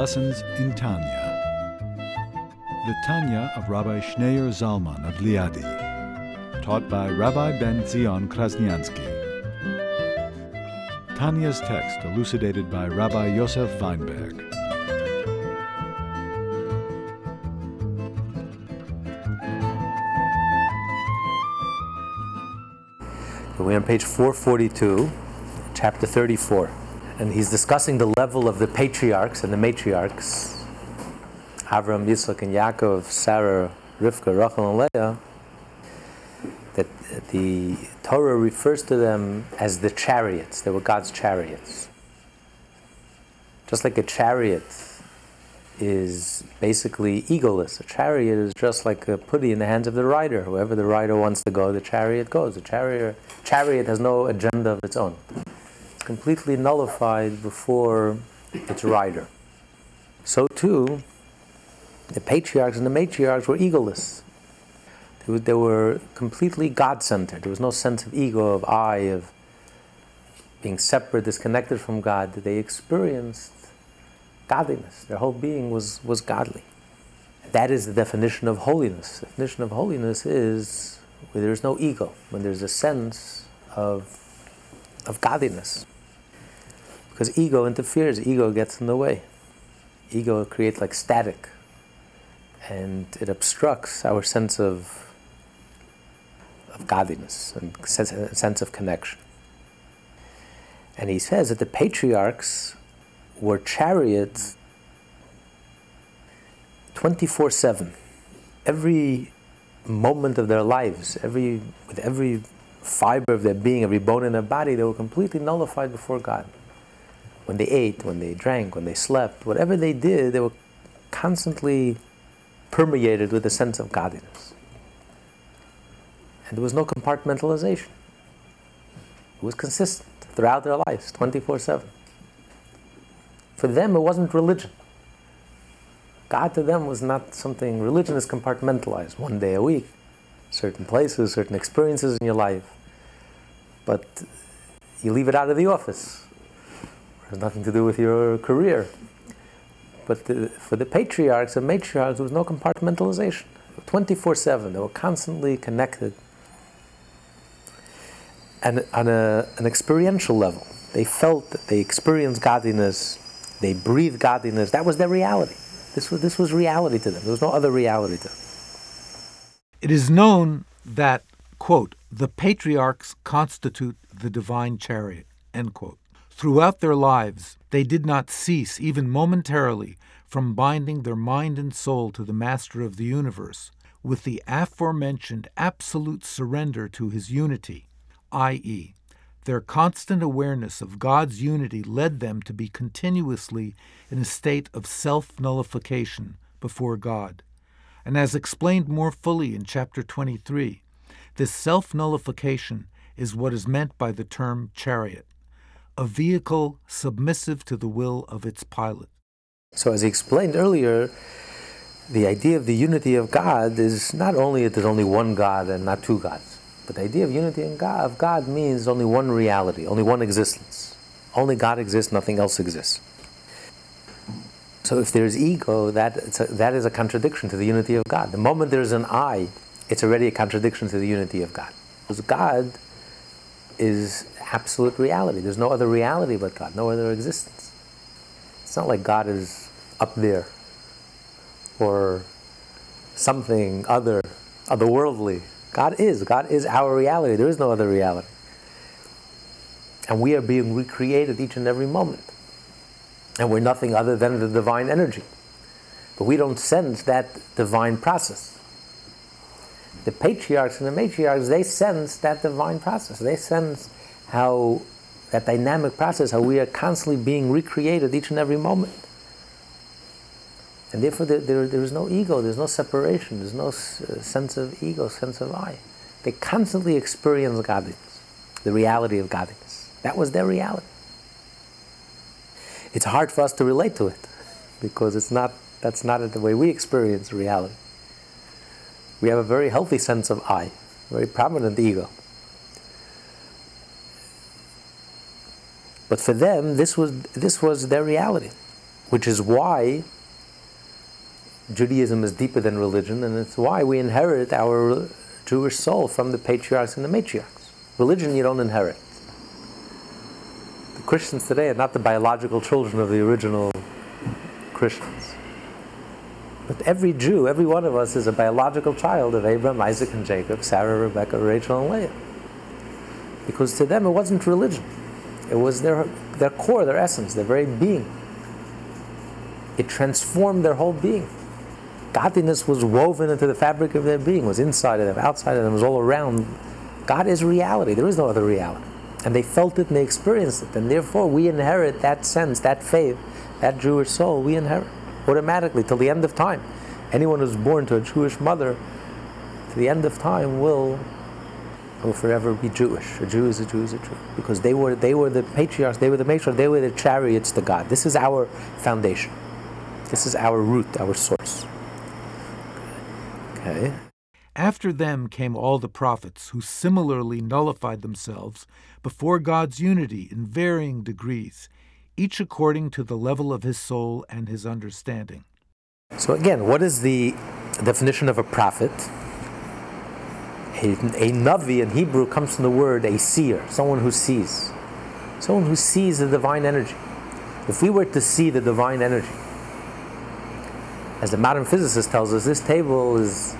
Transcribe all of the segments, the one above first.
Lessons in Tanya. The Tanya of Rabbi Schneur Zalman of Liadi, taught by Rabbi Ben Zion Krasniansky. Tanya's text elucidated by Rabbi Yosef Weinberg. We're on page 442, chapter 34. And he's discussing the level of the patriarchs and the matriarchs Avram, Yitzchak, and Yaakov, Sarah, Rivka, Rachel, and Leah. That the Torah refers to them as the chariots. They were God's chariots. Just like a chariot is basically egoless. A chariot is just like a putty in the hands of the rider. Whoever the rider wants to go, the chariot goes. The chariot, chariot has no agenda of its own. Completely nullified before its rider. So too, the patriarchs and the matriarchs were egoless. They were, they were completely God-centered. There was no sense of ego, of I, of being separate, disconnected from God. They experienced godliness. Their whole being was, was godly. That is the definition of holiness. The definition of holiness is where there's no ego, when there's a sense of, of godliness. Because ego interferes, ego gets in the way. Ego creates like static, and it obstructs our sense of, of godliness and sense, sense of connection. And he says that the patriarchs were chariots 24 7. Every moment of their lives, every, with every fiber of their being, every bone in their body, they were completely nullified before God. When they ate, when they drank, when they slept, whatever they did, they were constantly permeated with a sense of godliness. And there was no compartmentalization. It was consistent throughout their lives, 24 7. For them, it wasn't religion. God to them was not something, religion is compartmentalized one day a week, certain places, certain experiences in your life. But you leave it out of the office. Has nothing to do with your career. But the, for the patriarchs and matriarchs, there was no compartmentalization. 24 7, they were constantly connected. And on a, an experiential level, they felt that they experienced godliness they breathed godliness. That was their reality. This was, this was reality to them. There was no other reality to them. It is known that, quote, the patriarchs constitute the divine chariot, end quote. Throughout their lives, they did not cease, even momentarily, from binding their mind and soul to the Master of the universe with the aforementioned absolute surrender to his unity, i.e., their constant awareness of God's unity led them to be continuously in a state of self nullification before God. And as explained more fully in chapter 23, this self nullification is what is meant by the term chariot, a vehicle submissive to the will of its pilot. So, as he explained earlier, the idea of the unity of God is not only that there's only one God and not two gods. But the idea of unity in God, of God means only one reality, only one existence. Only God exists, nothing else exists. So if there's ego, that, a, that is a contradiction to the unity of God. The moment there's an I, it's already a contradiction to the unity of God. Because God is absolute reality. There's no other reality but God, no other existence. It's not like God is up there or something other, otherworldly. God is. God is our reality. There is no other reality. And we are being recreated each and every moment. And we're nothing other than the divine energy. But we don't sense that divine process. The patriarchs and the matriarchs, they sense that divine process. They sense how that dynamic process, how we are constantly being recreated each and every moment. And therefore, there, there, there is no ego, there's no separation, there's no s- uh, sense of ego, sense of I. They constantly experience godliness, the reality of godliness. That was their reality. It's hard for us to relate to it because it's not, that's not the way we experience reality. We have a very healthy sense of I, very prominent ego. But for them, this was, this was their reality. which is why Judaism is deeper than religion, and it's why we inherit our Jewish soul from the patriarchs and the matriarchs. Religion you don't inherit. The Christians today are not the biological children of the original Christians. But every Jew, every one of us, is a biological child of Abraham, Isaac, and Jacob, Sarah, Rebecca, Rachel, and Leah. Because to them it wasn't religion, it was their, their core, their essence, their very being. It transformed their whole being. Godliness was woven into the fabric of their being, was inside of them, outside of them, was all around. God is reality. There is no other reality. And they felt it and they experienced it. And therefore, we inherit that sense, that faith, that Jewish soul, we inherit automatically till the end of time. Anyone who's born to a Jewish mother, to the end of time, will will forever be Jewish. A Jew is a Jew is a Jew because they were they were the patriarchs, they were the matriarchs, they were the chariots to God. This is our foundation. This is our root, our source. Okay. After them came all the prophets who similarly nullified themselves before God's unity in varying degrees, each according to the level of his soul and his understanding. So, again, what is the definition of a prophet? A, a Navi in Hebrew comes from the word a seer, someone who sees. Someone who sees the divine energy. If we were to see the divine energy, as the modern physicist tells us, this table is,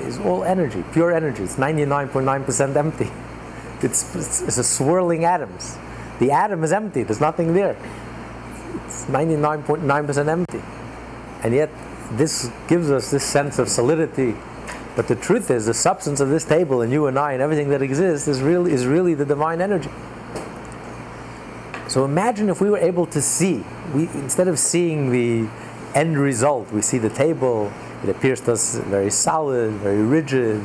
is all energy, pure energy. It's 99.9% empty. It's, it's, it's a swirling atoms. The atom is empty, there's nothing there. It's 99.9% empty. And yet, this gives us this sense of solidity. But the truth is, the substance of this table and you and I and everything that exists is really, is really the divine energy. So imagine if we were able to see, we, instead of seeing the end result, we see the table, it appears to us very solid, very rigid,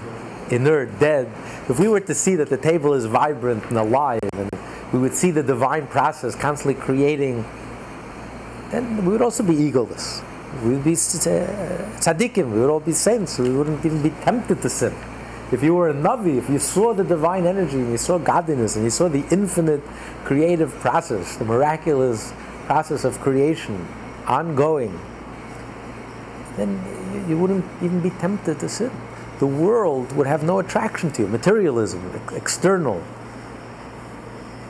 inert, dead. If we were to see that the table is vibrant and alive, and we would see the divine process constantly creating, then we would also be egoless. We would be uh, tzaddikim, we would all be saints, we wouldn't even be tempted to sin. If you were a Navi, if you saw the divine energy and you saw godliness and you saw the infinite creative process, the miraculous process of creation ongoing, then you wouldn't even be tempted to sin. The world would have no attraction to you. Materialism, external,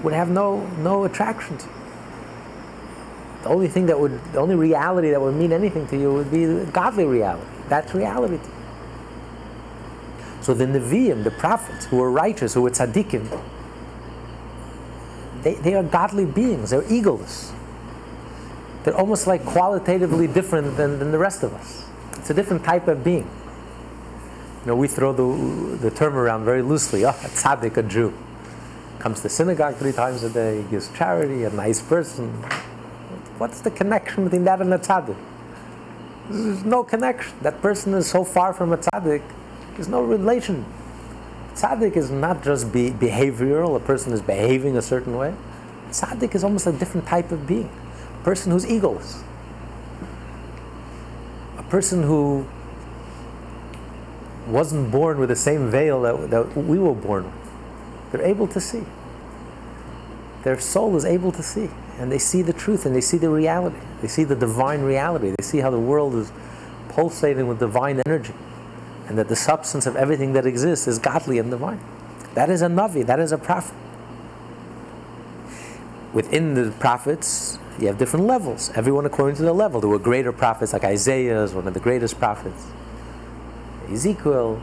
would have no, no attraction to you. The only thing that would, the only reality that would mean anything to you would be godly reality. That's reality to you. So the Nevi'im, the prophets, who were righteous, who were tzaddikim, they, they are godly beings. They're egoless. They're almost like qualitatively different than, than the rest of us. It's a different type of being. You know, we throw the, the term around very loosely. Oh, a tzaddik, a Jew. Comes to synagogue three times a day, gives charity, a nice person. What's the connection between that and a tzaddik? There's no connection. That person is so far from a tzaddik, there's no relation. Tzaddik is not just be behavioral, a person is behaving a certain way. Tzaddik is almost a different type of being. A person who's egoless. A person who wasn't born with the same veil that, that we were born with. They're able to see. Their soul is able to see. And they see the truth and they see the reality. They see the divine reality. They see how the world is pulsating with divine energy. And that the substance of everything that exists is godly and divine. That is a Navi, that is a prophet. Within the prophets, you have different levels, everyone according to their level. There were greater prophets, like Isaiah is one of the greatest prophets. Ezekiel,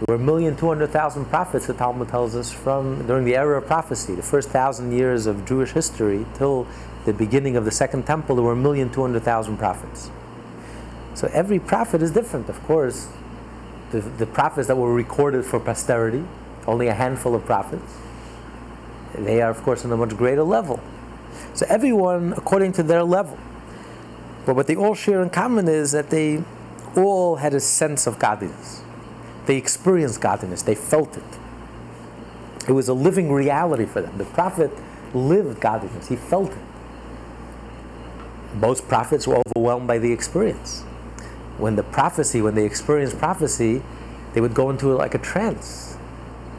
there were a million two hundred thousand prophets, the Talmud tells us, from during the era of prophecy, the first thousand years of Jewish history till the beginning of the Second Temple, there were a million two hundred thousand prophets. So every prophet is different, of course. The, the prophets that were recorded for posterity, only a handful of prophets, they are, of course, on a much greater level. So everyone according to their level. But what they all share in common is that they all had a sense of godliness. They experienced godliness, they felt it. It was a living reality for them. The prophet lived godliness, he felt it. Most prophets were overwhelmed by the experience. When the prophecy, when they experienced prophecy, they would go into like a trance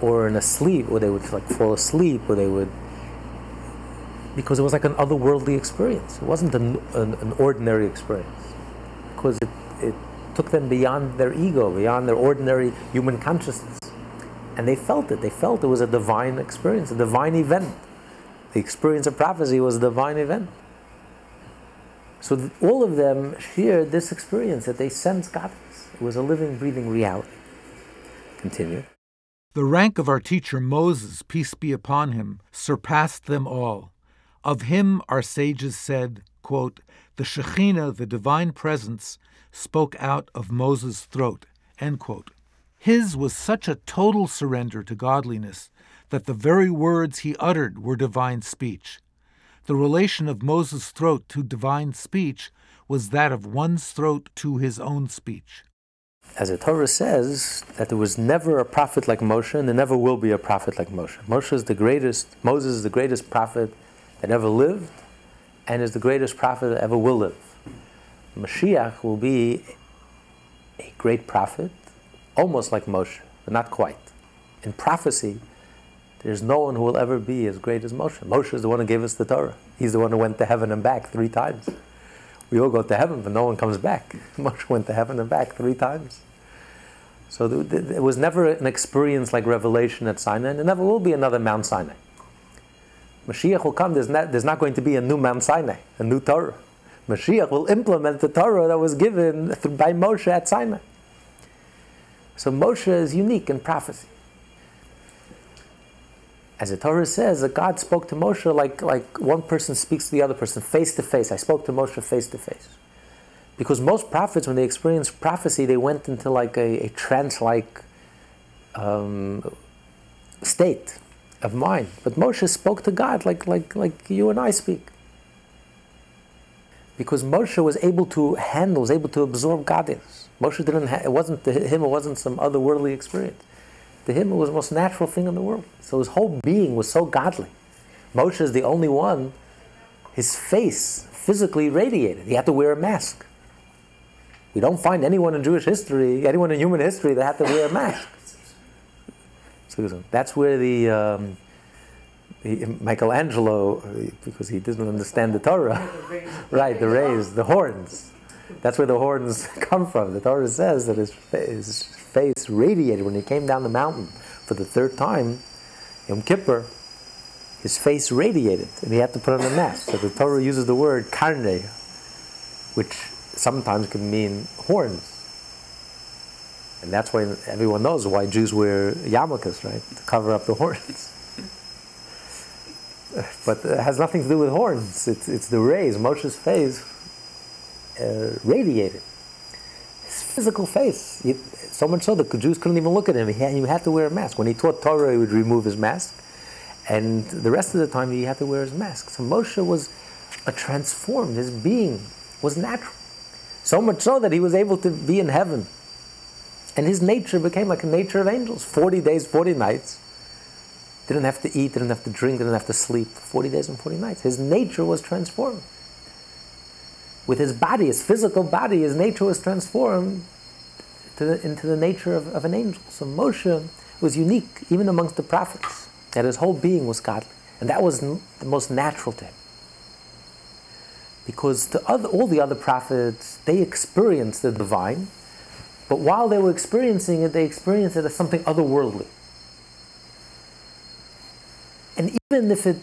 or in a sleep, or they would like fall asleep, or they would because it was like an otherworldly experience. It wasn't an, an, an ordinary experience because it, it took them beyond their ego, beyond their ordinary human consciousness. And they felt it. They felt it was a divine experience, a divine event. The experience of prophecy was a divine event. So th- all of them shared this experience that they sensed godliness. It was a living, breathing reality. Continue. The rank of our teacher Moses, peace be upon him, surpassed them all. Of him our sages said, quote, The Shekhinah, the divine presence, spoke out of Moses' throat. His was such a total surrender to godliness that the very words he uttered were divine speech. The relation of Moses' throat to divine speech was that of one's throat to his own speech. As the Torah says, that there was never a prophet like Moshe, and there never will be a prophet like Moshe. Moshe is the greatest, Moses is the greatest prophet that ever lived, and is the greatest prophet that ever will live. Mashiach will be a great prophet, almost like Moshe, but not quite. In prophecy, there's no one who will ever be as great as Moshe. Moshe is the one who gave us the Torah. He's the one who went to heaven and back three times. We all go to heaven, but no one comes back. Moshe went to heaven and back three times. So there was never an experience like revelation at Sinai, and there never will be another Mount Sinai. Mashiach will come, there's not, there's not going to be a new Mount Sinai, a new Torah. Mashiach will implement the Torah that was given by Moshe at Sinai. So Moshe is unique in prophecy. As the Torah says, that God spoke to Moshe like, like one person speaks to the other person, face to face. I spoke to Moshe face to face. Because most prophets, when they experienced prophecy, they went into like a, a trance like um, state of mind. But Moshe spoke to God like, like, like you and I speak. Because Moshe was able to handle, was able to absorb godliness. Moshe didn't, ha- it wasn't to him, it wasn't some otherworldly experience. To him, it was the most natural thing in the world. So his whole being was so godly. Moshe is the only one, his face physically radiated. He had to wear a mask. We don't find anyone in Jewish history, anyone in human history that had to wear a mask. That's where the, um, the Michelangelo, because he didn't understand the Torah, right? The rays, the horns. That's where the horns come from. The Torah says that his, his face radiated when he came down the mountain for the third time, Yom Kippur. His face radiated, and he had to put on a mask. So the Torah uses the word karne, which sometimes can mean horns. And that's why everyone knows why Jews wear yarmulkes, right? To cover up the horns. But it has nothing to do with horns. It's, it's the rays. Moshe's face uh, radiated. His physical face. He, so much so that the Jews couldn't even look at him. He had, he had to wear a mask. When he taught Torah, he would remove his mask. And the rest of the time, he had to wear his mask. So Moshe was a transformed. His being was natural. So much so that he was able to be in heaven and his nature became like a nature of angels 40 days, 40 nights. Didn't have to eat, didn't have to drink, didn't have to sleep. for 40 days and 40 nights. His nature was transformed. With his body, his physical body, his nature was transformed the, into the nature of, of an angel. So Moshe was unique, even amongst the prophets, that his whole being was godly. And that was the most natural to him. Because to other, all the other prophets, they experienced the divine, but while they were experiencing it, they experienced it as something otherworldly. And even if it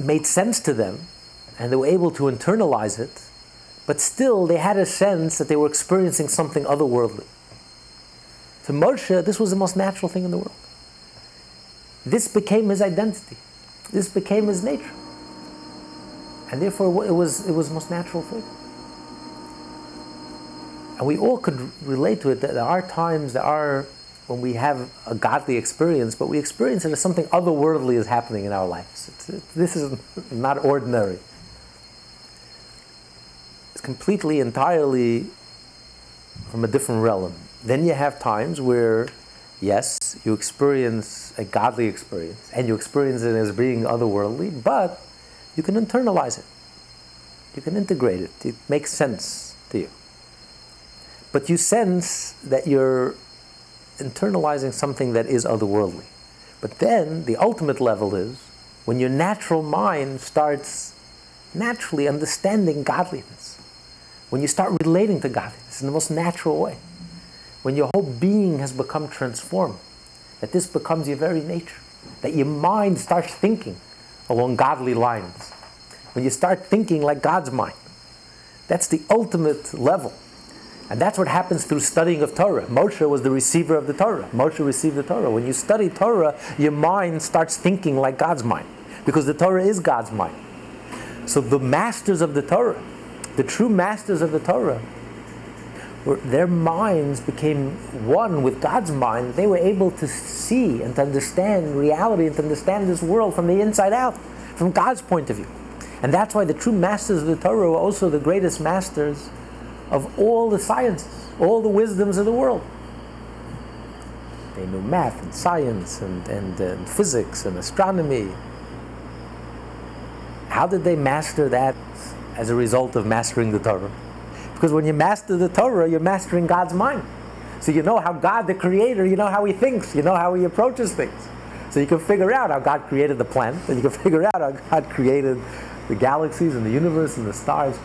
made sense to them and they were able to internalize it, but still they had a sense that they were experiencing something otherworldly. To Moshe, this was the most natural thing in the world. This became his identity. This became his nature. And therefore it was, it was the most natural thing. And we all could relate to it that there are times, there are when we have a godly experience, but we experience it as something otherworldly is happening in our lives. It's, this is not ordinary. It's completely, entirely from a different realm. Then you have times where, yes, you experience a godly experience, and you experience it as being otherworldly, but you can internalize it. You can integrate it. It makes sense to you but you sense that you're internalizing something that is otherworldly. But then the ultimate level is when your natural mind starts naturally understanding godliness, when you start relating to godliness in the most natural way, when your whole being has become transformed, that this becomes your very nature, that your mind starts thinking along godly lines, when you start thinking like God's mind, that's the ultimate level. And that's what happens through studying of Torah. Moshe was the receiver of the Torah. Moshe received the Torah. When you study Torah, your mind starts thinking like God's mind, because the Torah is God's mind. So the masters of the Torah, the true masters of the Torah, were, their minds became one with God's mind. They were able to see and to understand reality and to understand this world from the inside out, from God's point of view. And that's why the true masters of the Torah were also the greatest masters of all the sciences, all the wisdoms of the world. They knew math and science and, and, uh, and physics and astronomy. How did they master that as a result of mastering the Torah? Because when you master the Torah, you're mastering God's mind. So you know how God, the Creator, you know how He thinks, you know how He approaches things. So you can figure out how God created the plant, and you can figure out how God created the galaxies and the universe and the stars.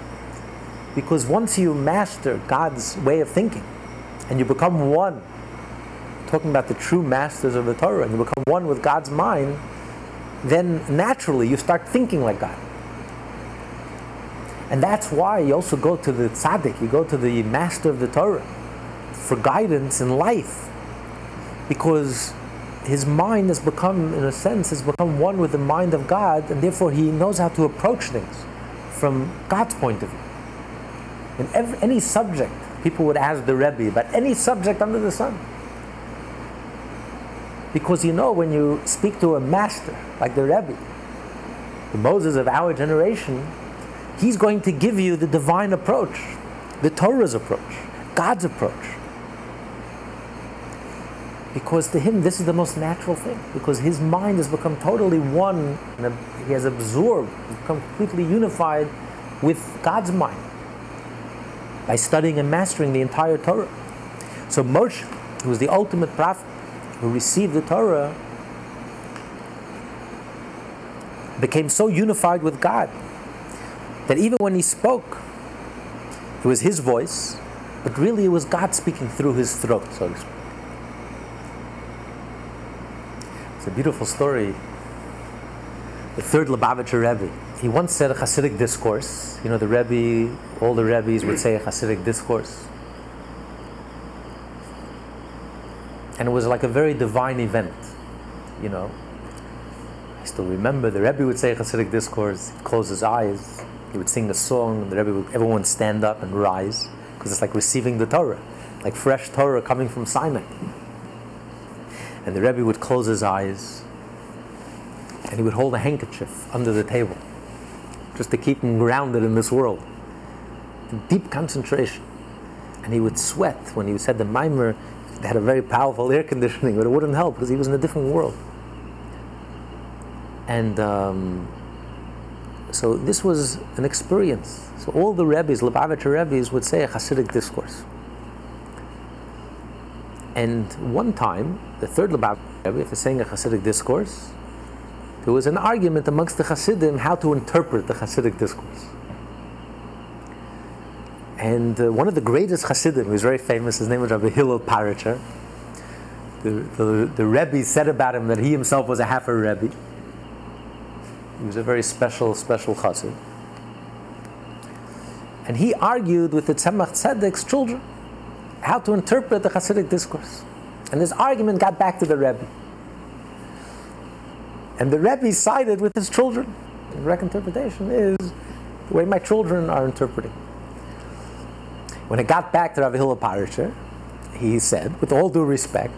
Because once you master God's way of thinking, and you become one, talking about the true masters of the Torah, and you become one with God's mind, then naturally you start thinking like God. And that's why you also go to the tzaddik, you go to the master of the Torah for guidance in life. Because his mind has become, in a sense, has become one with the mind of God, and therefore he knows how to approach things from God's point of view. In every, any subject, people would ask the Rebbe about any subject under the sun. Because you know, when you speak to a master like the Rebbe, the Moses of our generation, he's going to give you the divine approach, the Torah's approach, God's approach. Because to him, this is the most natural thing. Because his mind has become totally one, and he has absorbed, completely unified with God's mind by studying and mastering the entire Torah. So Moshe, who was the ultimate prophet, who received the Torah, became so unified with God that even when he spoke, it was his voice, but really it was God speaking through his throat, so to speak. It's a beautiful story. The third Lubavitcher Rebbe, he once said a Hasidic discourse. You know, the Rebbe, all the Rebbes would say a Hasidic discourse. And it was like a very divine event, you know. I still remember the Rebbe would say a Hasidic discourse, he'd close his eyes, he would sing a song, and the Rebbe would, everyone would stand up and rise, because it's like receiving the Torah, like fresh Torah coming from Sinai. And the Rebbe would close his eyes, and he would hold a handkerchief under the table, just to keep him grounded in this world, in deep concentration. And he would sweat when he said the maamar had a very powerful air conditioning, but it wouldn't help because he was in a different world. And um, so this was an experience. So all the Rebbe's, Lubavitcher Rebbe's, would say a Hasidic discourse. And one time, the third Lubavitcher Rebbe, after saying a Hasidic discourse, there was an argument amongst the Hasidim how to interpret the Hasidic discourse. And uh, one of the greatest Hasidim, was very famous, his name was Rabbi Hillel Paritcher. The, the, the Rebbe said about him that he himself was a half a Rebbe. He was a very special, special Chassid. And he argued with the Tzemach Tzedek's children how to interpret the Hasidic discourse. And this argument got back to the Rebbe. And the Rebbe sided with his children. The correct interpretation is the way my children are interpreting. When it got back to Rabbi Hillel Paritcher, he said, with all due respect,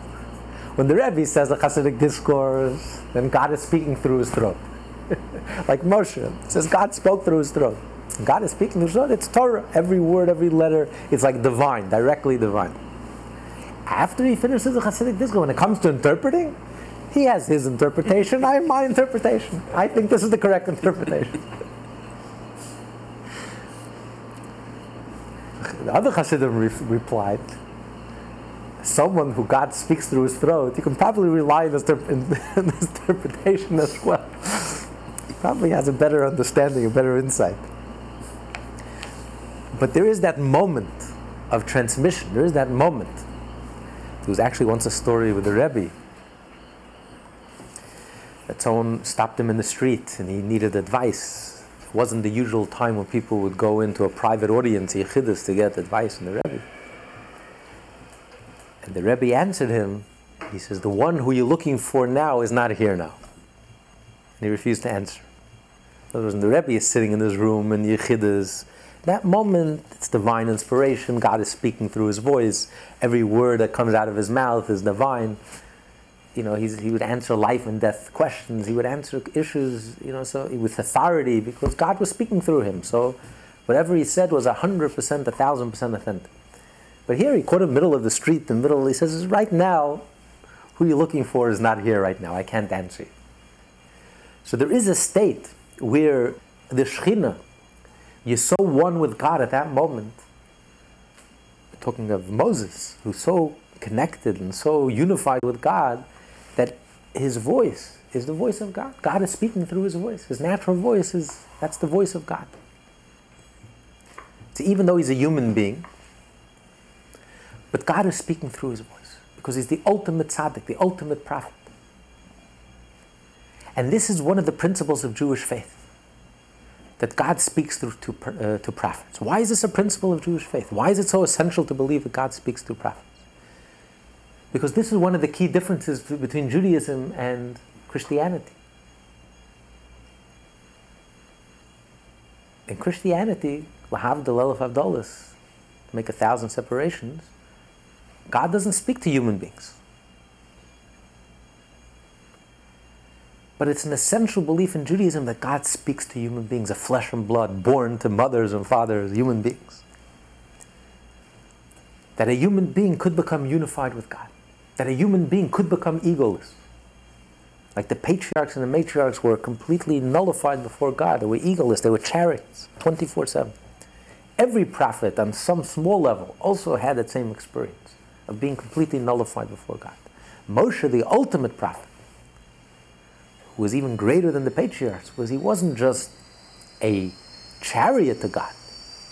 when the Rebbe says the Hasidic discourse, then God is speaking through his throat. like Moshe, says God spoke through his throat. God is speaking through his throat. It's Torah. Every word, every letter, it's like divine, directly divine. After he finishes the Hasidic discourse, when it comes to interpreting, he has his interpretation, I have my interpretation. I think this is the correct interpretation. The other Hasidim re- replied, someone who God speaks through his throat, you can probably rely on his, his interpretation as well. He probably has a better understanding, a better insight. But there is that moment of transmission. There is that moment. There was actually once a story with the Rebbe someone stopped him in the street and he needed advice. It wasn't the usual time when people would go into a private audience, yichidus, to get advice from the Rebbe. And the Rebbe answered him, he says, The one who you're looking for now is not here now. And he refused to answer. In other words, the Rebbe is sitting in this room and yichidus. That moment, it's divine inspiration. God is speaking through his voice. Every word that comes out of his mouth is divine you know, he would answer life and death questions. He would answer issues, you know, so with authority because God was speaking through him. So whatever he said was hundred percent, a thousand percent authentic. But here he caught him middle of the street, the middle. He says, "Right now, who you're looking for is not here right now. I can't answer you." So there is a state where the Shekhinah, you're so one with God at that moment. talking of Moses, who's so connected and so unified with God his voice is the voice of God. God is speaking through his voice. His natural voice is that's the voice of God. So even though he's a human being, but God is speaking through his voice because he's the ultimate tzaddik, the ultimate prophet. And this is one of the principles of Jewish faith that God speaks through to, uh, to prophets. Why is this a principle of Jewish faith? Why is it so essential to believe that God speaks through prophets? Because this is one of the key differences between Judaism and Christianity. In Christianity, Lahavdil Elef Havdalas, to make a thousand separations, God doesn't speak to human beings. But it's an essential belief in Judaism that God speaks to human beings, a flesh and blood, born to mothers and fathers, human beings. That a human being could become unified with God that a human being could become egoless. Like the patriarchs and the matriarchs were completely nullified before God. They were egoless, they were chariots 24 7. Every prophet on some small level also had that same experience of being completely nullified before God. Moshe, the ultimate prophet, who was even greater than the patriarchs, was he wasn't just a chariot to God,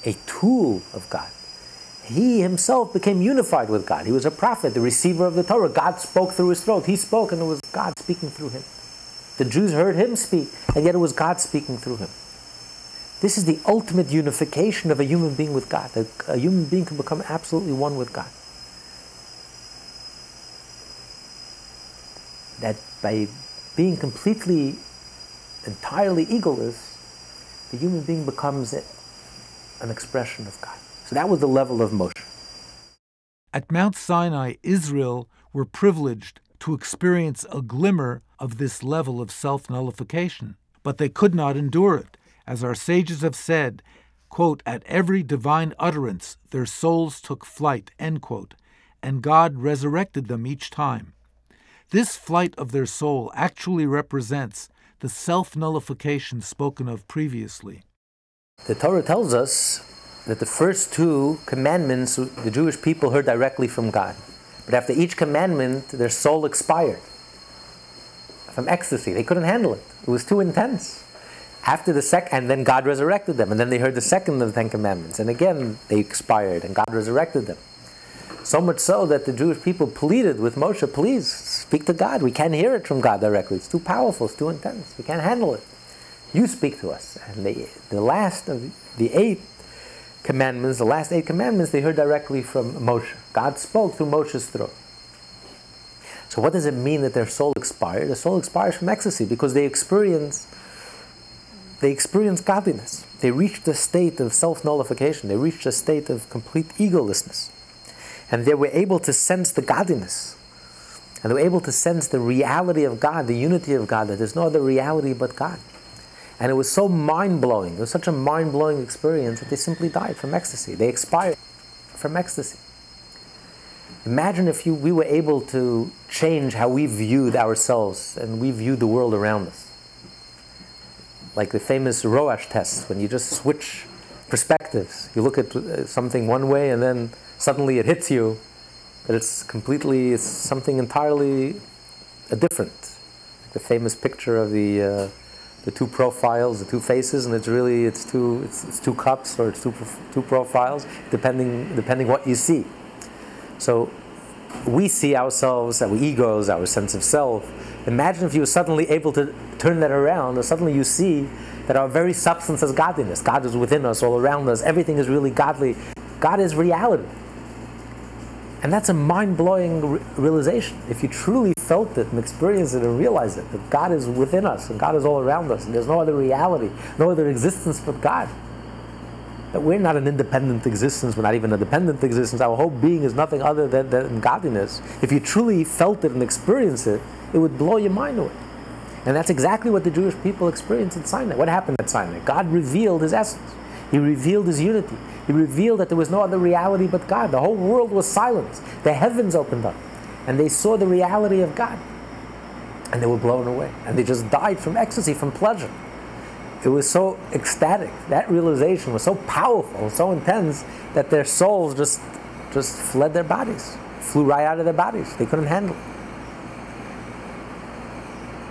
a tool of God he himself became unified with God. He was a prophet, the receiver of the Torah. God spoke through his throat. He spoke, and it was God speaking through him. The Jews heard him speak, and yet it was God speaking through him. This is the ultimate unification of a human being with God. That a human being can become absolutely one with God. That by being completely, entirely egoless, the human being becomes an expression of God. So that was the level of Moshe. At Mount Sinai, Israel were privileged to experience a glimmer of this level of self nullification, but they could not endure it. As our sages have said, quote, at every divine utterance their souls took flight, end quote, and God resurrected them each time. This flight of their soul actually represents the self nullification spoken of previously. The Torah tells us that the first two commandments the Jewish people heard directly from God. But after each commandment, their soul expired from ecstasy. They couldn't handle it. It was too intense. After the second, and then God resurrected them, and then they heard the second of the Ten Commandments, and again they expired, and God resurrected them. So much so that the Jewish people pleaded with Moshe, please speak to God. We can't hear it from God directly. It's too powerful, it's too intense. We can't handle it. You speak to us. And the, the last of the eight commandments, the last eight commandments, they heard directly from Moshe. God spoke through Moshe's throat. So what does it mean that their soul expired? The soul expires from ecstasy because they experience they experience godliness. They reached a state of self-nullification. They reached a state of complete egolessness. And they were able to sense the godliness. And they were able to sense the reality of God, the unity of God, that there's no other reality but God. And it was so mind blowing, it was such a mind blowing experience that they simply died from ecstasy. They expired from ecstasy. Imagine if you, we were able to change how we viewed ourselves and we viewed the world around us. Like the famous Rorschach test, when you just switch perspectives. You look at uh, something one way and then suddenly it hits you that it's completely it's something entirely different. Like The famous picture of the uh, the two profiles, the two faces, and it's really it's two it's, it's two cups or it's two two profiles, depending depending what you see. So we see ourselves, our egos, our sense of self. Imagine if you were suddenly able to turn that around, or suddenly you see that our very substance is godliness. God is within us, all around us. Everything is really godly. God is reality. And that's a mind blowing re- realization. If you truly felt it and experienced it and realized it, that God is within us and God is all around us, and there's no other reality, no other existence but God. That we're not an independent existence, we're not even a dependent existence. Our whole being is nothing other than, than godliness. If you truly felt it and experienced it, it would blow your mind away. And that's exactly what the Jewish people experienced at Sinai. What happened at Sinai? God revealed his essence. He revealed his unity. He revealed that there was no other reality but God. The whole world was silent. The heavens opened up. And they saw the reality of God. And they were blown away. And they just died from ecstasy, from pleasure. It was so ecstatic. That realization was so powerful, so intense, that their souls just, just fled their bodies, flew right out of their bodies. They couldn't handle it.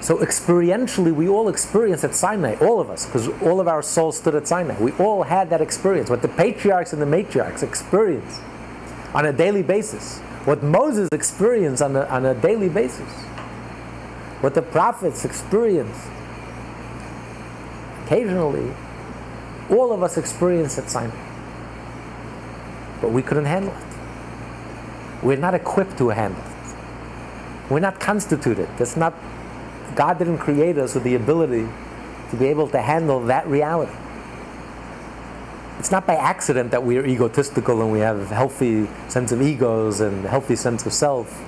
So experientially, we all experienced at Sinai, all of us, because all of our souls stood at Sinai. We all had that experience, what the patriarchs and the matriarchs experienced on a daily basis, what Moses experienced on a, on a daily basis, what the prophets experienced. Occasionally, all of us experience at Sinai. But we couldn't handle it. We're not equipped to handle it. We're not constituted. That's not God didn't create us with the ability to be able to handle that reality. It's not by accident that we are egotistical and we have a healthy sense of egos and a healthy sense of self.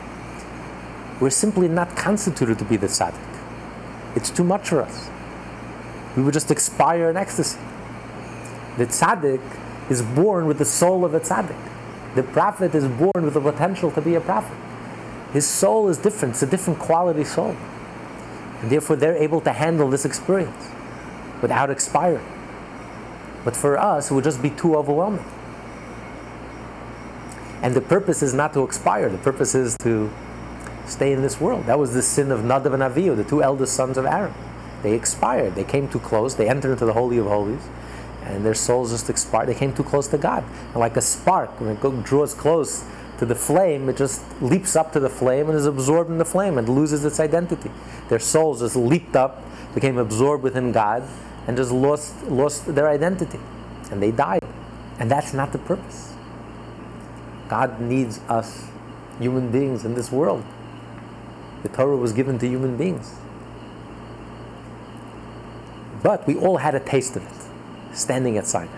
We're simply not constituted to be the tzaddik. It's too much for us. We would just expire in ecstasy. The tzaddik is born with the soul of a tzaddik. The prophet is born with the potential to be a prophet. His soul is different, it's a different quality soul. And therefore, they're able to handle this experience without expiring. But for us, it would just be too overwhelming. And the purpose is not to expire, the purpose is to stay in this world. That was the sin of Nadav and Avihu, the two eldest sons of Aaron. They expired, they came too close, they entered into the Holy of Holies, and their souls just expired. They came too close to God. And like a spark, when it draws close to the flame, it just leaps up to the flame and is absorbed in the flame and loses its identity. Their souls just leaped up, became absorbed within God, and just lost, lost their identity. And they died. And that's not the purpose. God needs us, human beings, in this world. The Torah was given to human beings. But we all had a taste of it, standing at Sinai.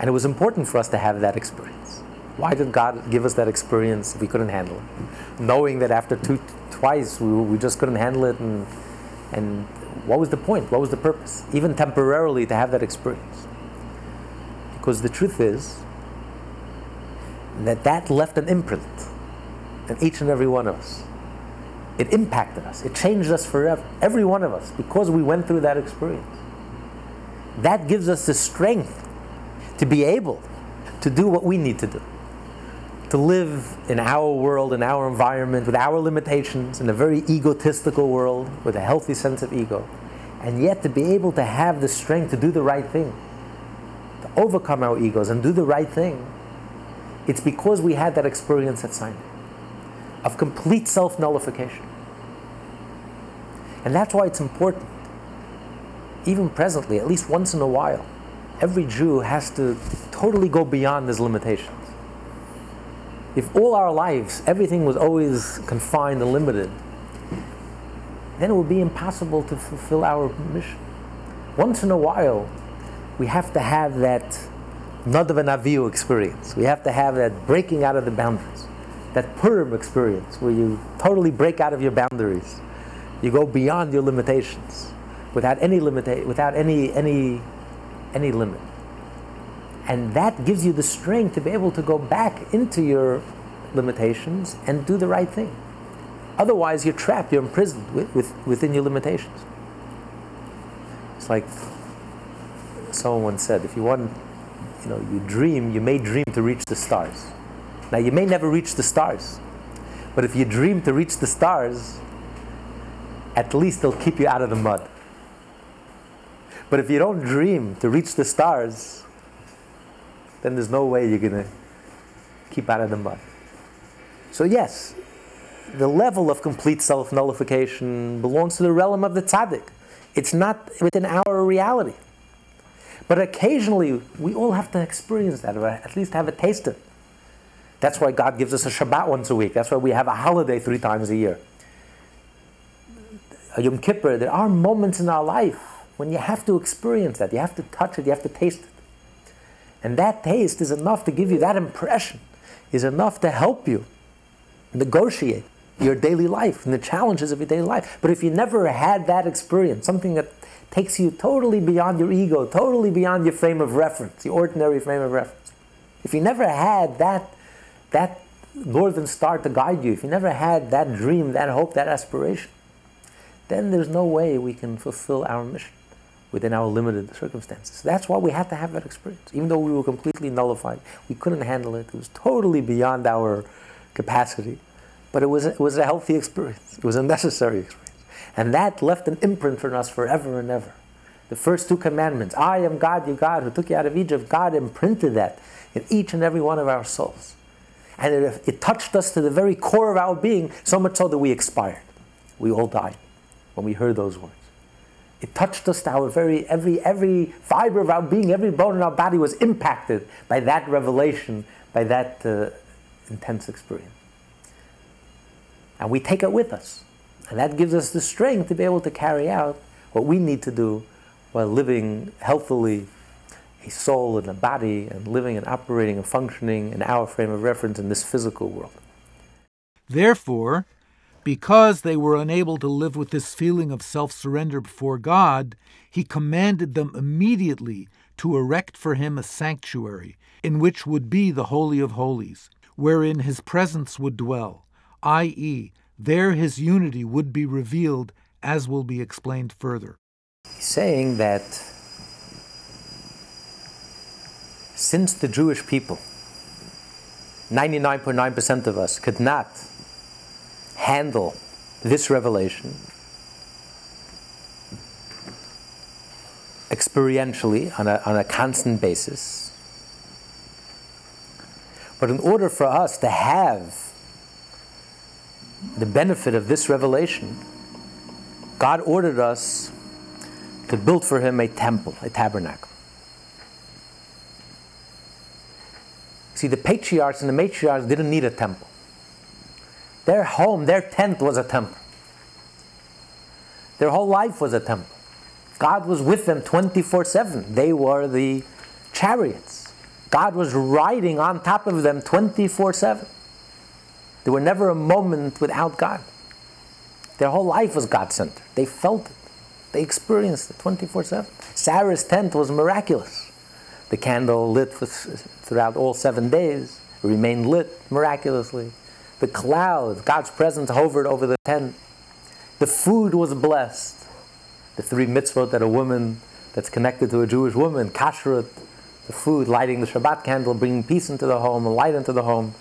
And it was important for us to have that experience. Why did God give us that experience if we couldn't handle it? Knowing that after two, twice we, we just couldn't handle it, and, and what was the point? What was the purpose? Even temporarily to have that experience. Because the truth is that that left an imprint in each and every one of us. It impacted us, it changed us forever. Every one of us, because we went through that experience. That gives us the strength to be able to do what we need to do to live in our world, in our environment, with our limitations, in a very egotistical world, with a healthy sense of ego, and yet to be able to have the strength to do the right thing, to overcome our egos and do the right thing, it's because we had that experience at Sinai of complete self nullification. And that's why it's important, even presently, at least once in a while, every Jew has to totally go beyond his limitations if all our lives everything was always confined and limited, then it would be impossible to fulfill our mission. Once in a while, we have to have that Nadav experience. We have to have that breaking out of the boundaries, that Purim experience where you totally break out of your boundaries. You go beyond your limitations without any limita- without any any any limit. And that gives you the strength to be able to go back into your limitations and do the right thing. Otherwise, you're trapped, you're imprisoned with, with, within your limitations. It's like someone once said if you want, you know, you dream, you may dream to reach the stars. Now, you may never reach the stars, but if you dream to reach the stars, at least they'll keep you out of the mud. But if you don't dream to reach the stars, then there's no way you're going to keep out of the mud. So, yes, the level of complete self nullification belongs to the realm of the tzaddik. It's not within our reality. But occasionally, we all have to experience that, or at least have a taste of it. That's why God gives us a Shabbat once a week. That's why we have a holiday three times a year. A Yom Kippur, there are moments in our life when you have to experience that. You have to touch it, you have to taste it. And that taste is enough to give you that impression, is enough to help you negotiate your daily life and the challenges of your daily life. But if you never had that experience, something that takes you totally beyond your ego, totally beyond your frame of reference, the ordinary frame of reference, if you never had that, that northern star to guide you, if you never had that dream, that hope, that aspiration, then there's no way we can fulfill our mission within our limited circumstances. That's why we had to have that experience. Even though we were completely nullified, we couldn't handle it. It was totally beyond our capacity. But it was, it was a healthy experience. It was a necessary experience. And that left an imprint on us forever and ever. The first two commandments I am God, you God, who took you out of Egypt. God imprinted that in each and every one of our souls. And it, it touched us to the very core of our being, so much so that we expired. We all died when we heard those words. It touched us to our very, every, every fiber of our being, every bone in our body was impacted by that revelation, by that uh, intense experience. And we take it with us. And that gives us the strength to be able to carry out what we need to do while living healthily, a soul and a body, and living and operating and functioning in our frame of reference in this physical world. Therefore, because they were unable to live with this feeling of self surrender before God, he commanded them immediately to erect for him a sanctuary, in which would be the Holy of Holies, wherein his presence would dwell, i.e., there his unity would be revealed, as will be explained further. Saying that since the Jewish people, 99.9% of us, could not handle this revelation experientially on a, on a constant basis. But in order for us to have the benefit of this revelation, God ordered us to build for Him a temple, a tabernacle. See, the patriarchs and the matriarchs didn't need a temple. Their home, their tent was a temple. Their whole life was a temple. God was with them 24 7. They were the chariots. God was riding on top of them 24 7. There were never a moment without God. Their whole life was God centered. They felt it, they experienced it 24 7. Sarah's tent was miraculous. The candle lit throughout all seven days, remained lit miraculously. The cloud, God's presence hovered over the tent. The food was blessed. The three mitzvot that a woman that's connected to a Jewish woman, kashrut, the food, lighting the Shabbat candle, bringing peace into the home, light into the home,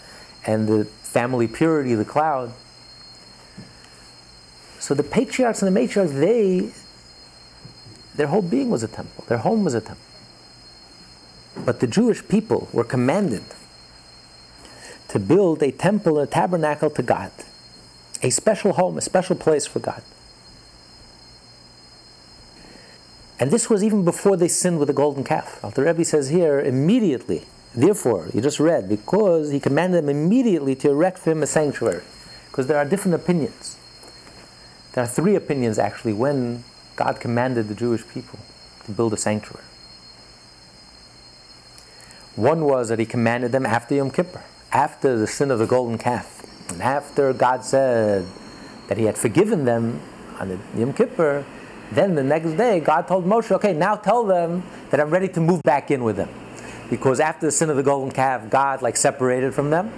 and the family purity, the cloud. So the patriarchs and the matriarchs, they, their whole being was a temple. Their home was a temple. But the Jewish people were commanded to build a temple, a tabernacle to God, a special home, a special place for God. And this was even before they sinned with the golden calf. Alter Rebbe says here, immediately, therefore, you just read, because he commanded them immediately to erect for him a sanctuary. Because there are different opinions. There are three opinions actually when God commanded the Jewish people to build a sanctuary. One was that he commanded them after Yom Kippur after the sin of the golden calf, and after God said that He had forgiven them on the Yom Kippur, then the next day God told Moshe, okay, now tell them that I'm ready to move back in with them. Because after the sin of the golden calf, God like separated from them.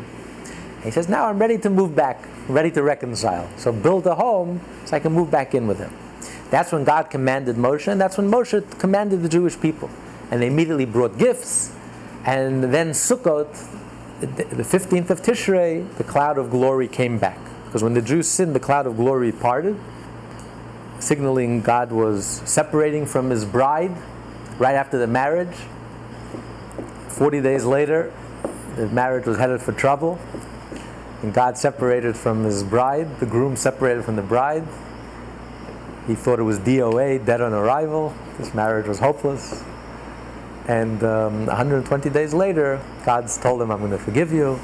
He says, now I'm ready to move back, ready to reconcile. So build a home so I can move back in with him. That's when God commanded Moshe, and that's when Moshe commanded the Jewish people. And they immediately brought gifts. And then Sukkot, the 15th of Tishrei, the cloud of glory came back. Because when the Jews sinned, the cloud of glory parted. signaling God was separating from his bride right after the marriage. 40 days later, the marriage was headed for trouble. And God separated from his bride, the groom separated from the bride. He thought it was DOA, dead on arrival. This marriage was hopeless. And um, 120 days later, God told him, I'm going to forgive you.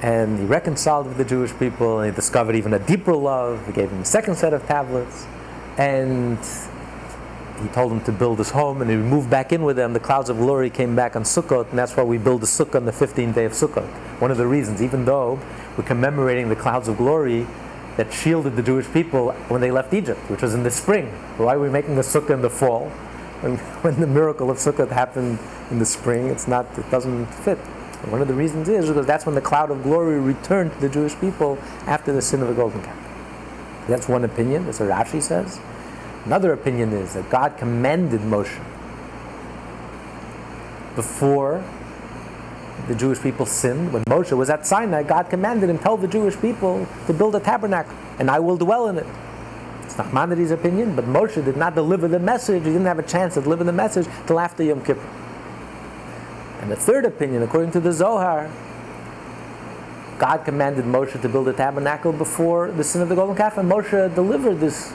And he reconciled with the Jewish people, and he discovered even a deeper love. He gave him a second set of tablets. And he told him to build his home, and he moved back in with them. The clouds of glory came back on Sukkot, and that's why we build the Sukkah on the 15th day of Sukkot. One of the reasons, even though we're commemorating the clouds of glory that shielded the Jewish people when they left Egypt, which was in the spring. Why are we making the Sukkah in the fall? When, the miracle of Sukkot happened in the spring, it's not, it doesn't fit. One of the reasons is because that's when the cloud of glory returned to the Jewish people after the sin of the golden calf. That's one opinion, that's what Rashi says. Another opinion is that God commanded Moshe before the Jewish people sinned. When Moshe was at Sinai, God commanded him, tell the Jewish people to build a tabernacle, and I will dwell in it. Nachmanides' opinion, but Moshe did not deliver the message. He didn't have a chance to deliver the message till after Yom Kippur. And the third opinion, according to the Zohar, God commanded Moshe to build a tabernacle before the sin of the golden calf, and Moshe delivered this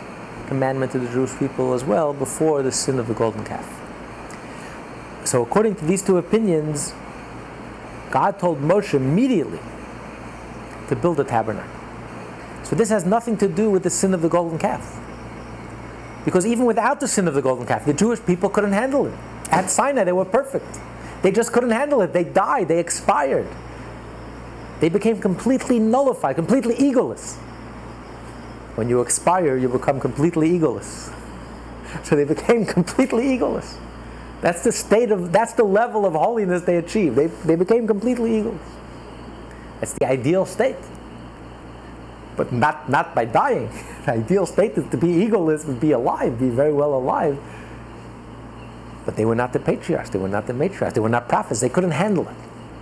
commandment to the Jewish people as well before the sin of the golden calf. So, according to these two opinions, God told Moshe immediately to build a tabernacle. So, this has nothing to do with the sin of the golden calf. Because even without the sin of the golden calf, the Jewish people couldn't handle it. At Sinai, they were perfect. They just couldn't handle it. They died, they expired. They became completely nullified, completely egoless. When you expire, you become completely egoless. So they became completely egoless. That's the state of, that's the level of holiness they achieved. They, they became completely egoless. That's the ideal state. But not, not by dying. The ideal state is to be egoless, to be alive, be very well alive. But they were not the patriarchs, they were not the matriarchs, they were not prophets, they couldn't handle it.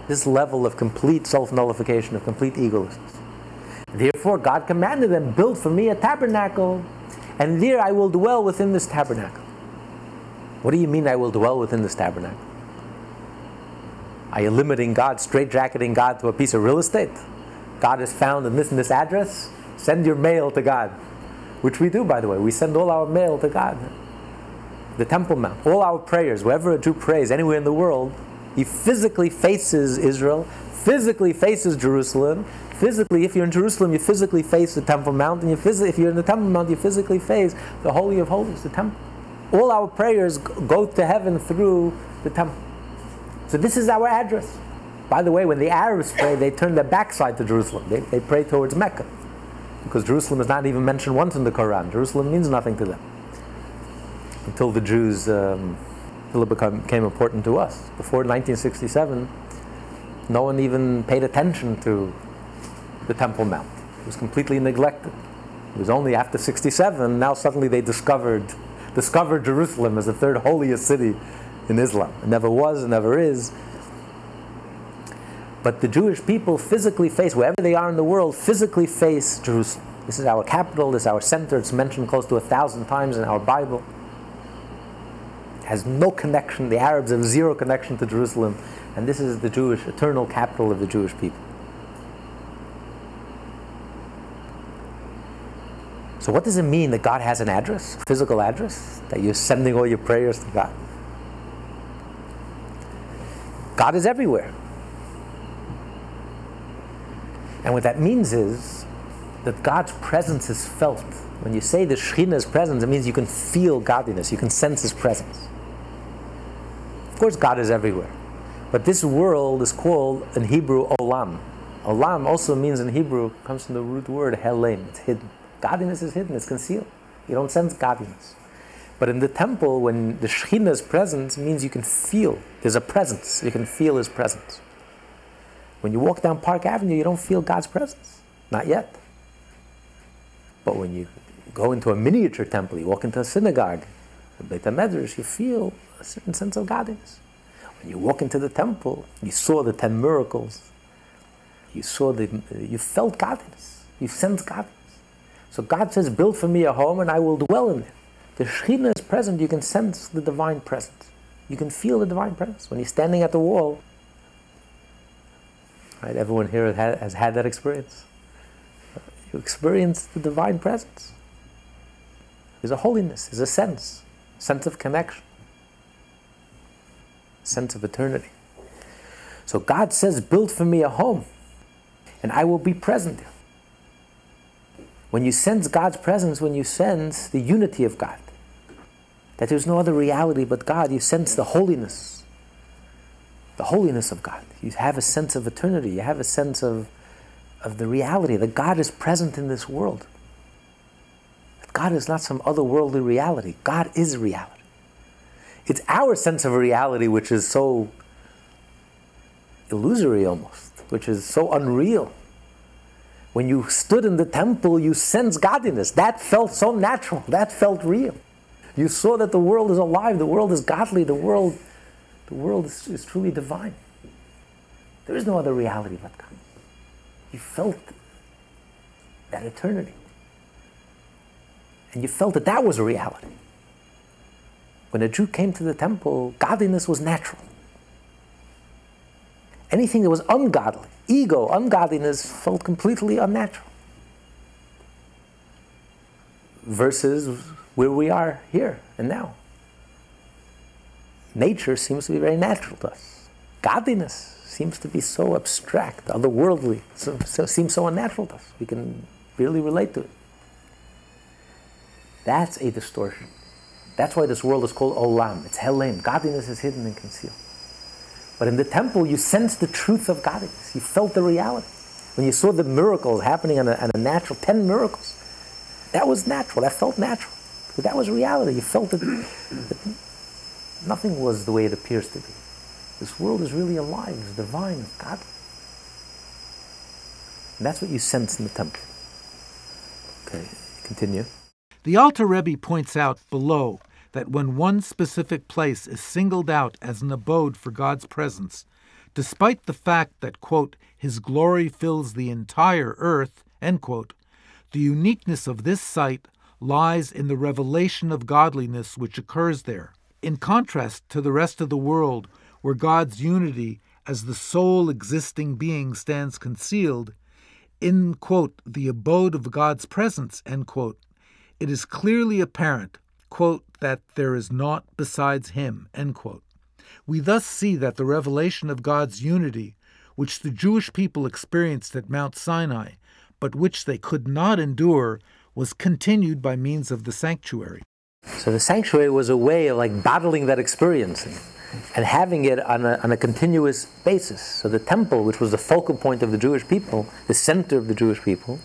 This level of complete self nullification, of complete egolessness. Therefore, God commanded them, Build for me a tabernacle, and there I will dwell within this tabernacle. What do you mean I will dwell within this tabernacle? Are you limiting God, straitjacketing God to a piece of real estate? God is found in this and this address. Send your mail to God, which we do, by the way. We send all our mail to God. The Temple Mount, all our prayers, wherever a Jew prays, anywhere in the world, he physically faces Israel, physically faces Jerusalem, physically, if you're in Jerusalem, you physically face the Temple Mount, and you phys- if you're in the Temple Mount, you physically face the Holy of Holies, the Temple. All our prayers go to heaven through the Temple. So this is our address. By the way, when the Arabs pray, they turn their backside to Jerusalem. They, they pray towards Mecca. Because Jerusalem is not even mentioned once in the Quran. Jerusalem means nothing to them. Until the Jews, um, until it become, became important to us. Before 1967, no one even paid attention to the Temple Mount. It was completely neglected. It was only after 67, now suddenly they discovered, discovered Jerusalem as the third holiest city in Islam. It never was, it never is. But the Jewish people physically face, wherever they are in the world, physically face Jerusalem. This is our capital, this is our center. It's mentioned close to a thousand times in our Bible. It has no connection, the Arabs have zero connection to Jerusalem, and this is the Jewish, eternal capital of the Jewish people. So, what does it mean that God has an address, physical address, that you're sending all your prayers to God? God is everywhere. And what that means is that God's presence is felt. When you say the Shekhinah's presence, it means you can feel godliness, you can sense His presence. Of course, God is everywhere. But this world is called in Hebrew Olam. Olam also means in Hebrew, comes from the root word Helem, it's hidden. Godliness is hidden, it's concealed. You don't sense godliness. But in the temple, when the Shekhinah's presence means you can feel, there's a presence, you can feel His presence. When you walk down Park Avenue, you don't feel God's presence. Not yet. But when you go into a miniature temple, you walk into a synagogue, a Beit HaMedrash, you feel a certain sense of godliness. When you walk into the temple, you saw the ten miracles. You saw the, you felt godliness. You sensed godliness. So God says, build for me a home and I will dwell in it. The Shekhinah is present, you can sense the divine presence. You can feel the divine presence. When you're standing at the wall, right, everyone here has had that experience. You experience the divine presence. There's a holiness, there's a sense, sense of connection, sense of eternity. So God says, build for me a home, and I will be present there. When you sense God's presence, when you sense the unity of God, that there's no other reality but God, you sense the holiness, the holiness of God. You have a sense of eternity, you have a sense of, of the reality that God is present in this world. That God is not some otherworldly reality, God is reality. It's our sense of reality which is so illusory almost, which is so unreal when you stood in the temple, you sensed godliness. That felt so natural. That felt real. You saw that the world is alive, the world is godly, the world, the world is, is truly divine. There is no other reality but God. You felt that eternity. And you felt that that was a reality. When a Jew came to the temple, godliness was natural. Anything that was ungodly, ego, ungodliness, felt completely unnatural. Versus where we are here and now. Nature seems to be very natural to us. Godliness seems to be so abstract, otherworldly, so, so seems so unnatural to us. We can really relate to it. That's a distortion. That's why this world is called olam. It's helem. Godliness is hidden and concealed. But in the temple, you sensed the truth of godliness. You felt the reality. When you saw the miracles happening on a, on a natural, 10 miracles, that was natural. That felt natural. But that was reality. You felt that nothing was the way it appears to be. This world is really alive, it's divine, it's godly. And that's what you sense in the temple. Okay, continue. The Alter Rebbe points out below that when one specific place is singled out as an abode for God's presence, despite the fact that, quote, His glory fills the entire earth, end quote, the uniqueness of this site lies in the revelation of godliness which occurs there. In contrast to the rest of the world, where God's unity as the sole existing being stands concealed, in, quote, the abode of God's presence, end quote, it is clearly apparent quote, that there is naught besides him, end quote. We thus see that the revelation of God's unity, which the Jewish people experienced at Mount Sinai, but which they could not endure, was continued by means of the sanctuary. So the sanctuary was a way of like bottling that experience and having it on a, on a continuous basis. So the temple, which was the focal point of the Jewish people, the center of the Jewish people,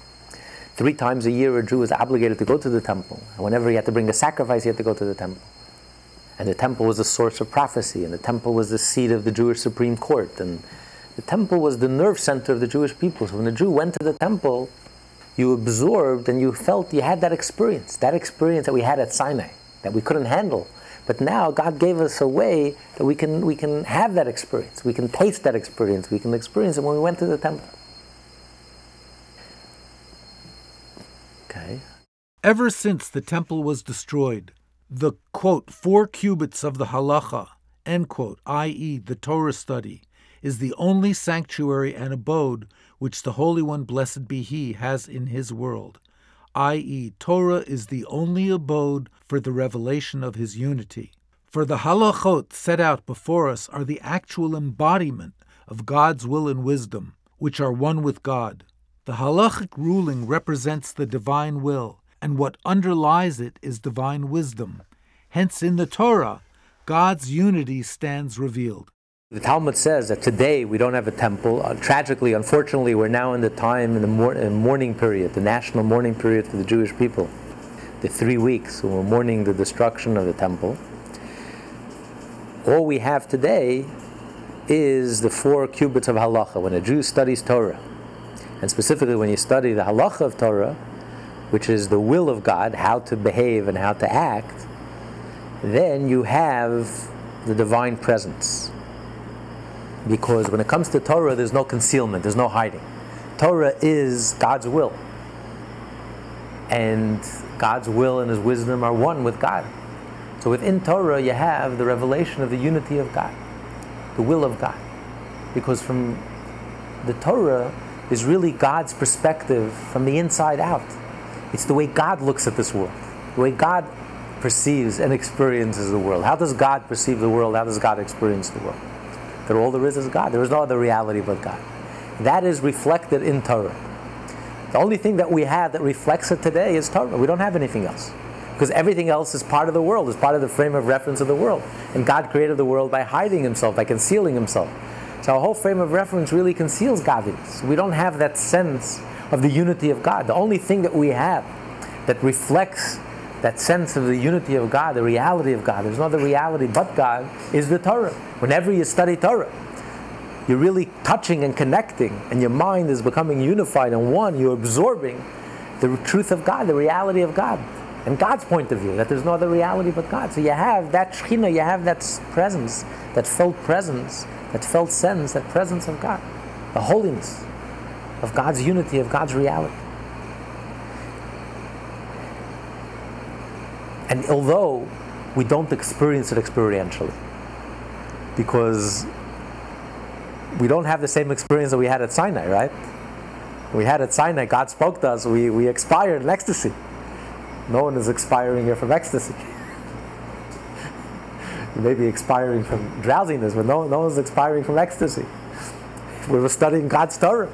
Three times a year, a Jew was obligated to go to the temple. And whenever he had to bring a sacrifice, he had to go to the temple. And the temple was the source of prophecy, and the temple was the seat of the Jewish Supreme Court. And the temple was the nerve center of the Jewish people. So when a Jew went to the temple, you absorbed and you felt you had that experience, that experience that we had at Sinai, that we couldn't handle. But now God gave us a way that we can, we can have that experience. We can taste that experience. We can experience it when we went to the temple. Okay. Ever since the temple was destroyed, the quote, four cubits of the halacha, end quote, i.e., the Torah study, is the only sanctuary and abode which the Holy One, blessed be He, has in His world, i.e., Torah is the only abode for the revelation of His unity. For the halachot set out before us are the actual embodiment of God's will and wisdom, which are one with God. The halachic ruling represents the divine will, and what underlies it is divine wisdom. Hence, in the Torah, God's unity stands revealed. The Talmud says that today we don't have a temple. Uh, tragically, unfortunately, we're now in the time in the mor- mourning period, the national mourning period for the Jewish people. The three weeks when we're mourning the destruction of the temple. All we have today is the four cubits of halacha. When a Jew studies Torah, and specifically, when you study the halacha of Torah, which is the will of God, how to behave and how to act, then you have the divine presence. Because when it comes to Torah, there's no concealment, there's no hiding. Torah is God's will. and God's will and His wisdom are one with God. So within Torah, you have the revelation of the unity of God, the will of God. Because from the Torah is really God's perspective from the inside out. It's the way God looks at this world, the way God perceives and experiences the world. How does God perceive the world? How does God experience the world? That all there is is God. There is no other reality but God. That is reflected in Torah. The only thing that we have that reflects it today is Torah. We don't have anything else. Because everything else is part of the world, is part of the frame of reference of the world. And God created the world by hiding himself, by concealing himself. So our whole frame of reference really conceals godliness. We don't have that sense of the unity of God. The only thing that we have that reflects that sense of the unity of God, the reality of God, there's no other reality but God, is the Torah. Whenever you study Torah, you're really touching and connecting, and your mind is becoming unified and one. You're absorbing the truth of God, the reality of God, and God's point of view, that there's no other reality but God. So you have that Shekhinah, you have that presence, that felt presence, that felt sense, that presence of God, the holiness of God's unity, of God's reality. And although we don't experience it experientially, because we don't have the same experience that we had at Sinai, right? We had at Sinai, God spoke to us, we, we expired in ecstasy. No one is expiring here from ecstasy. you may be expiring from drowsiness, but no, no one's expiring from ecstasy. We were studying God's Torah.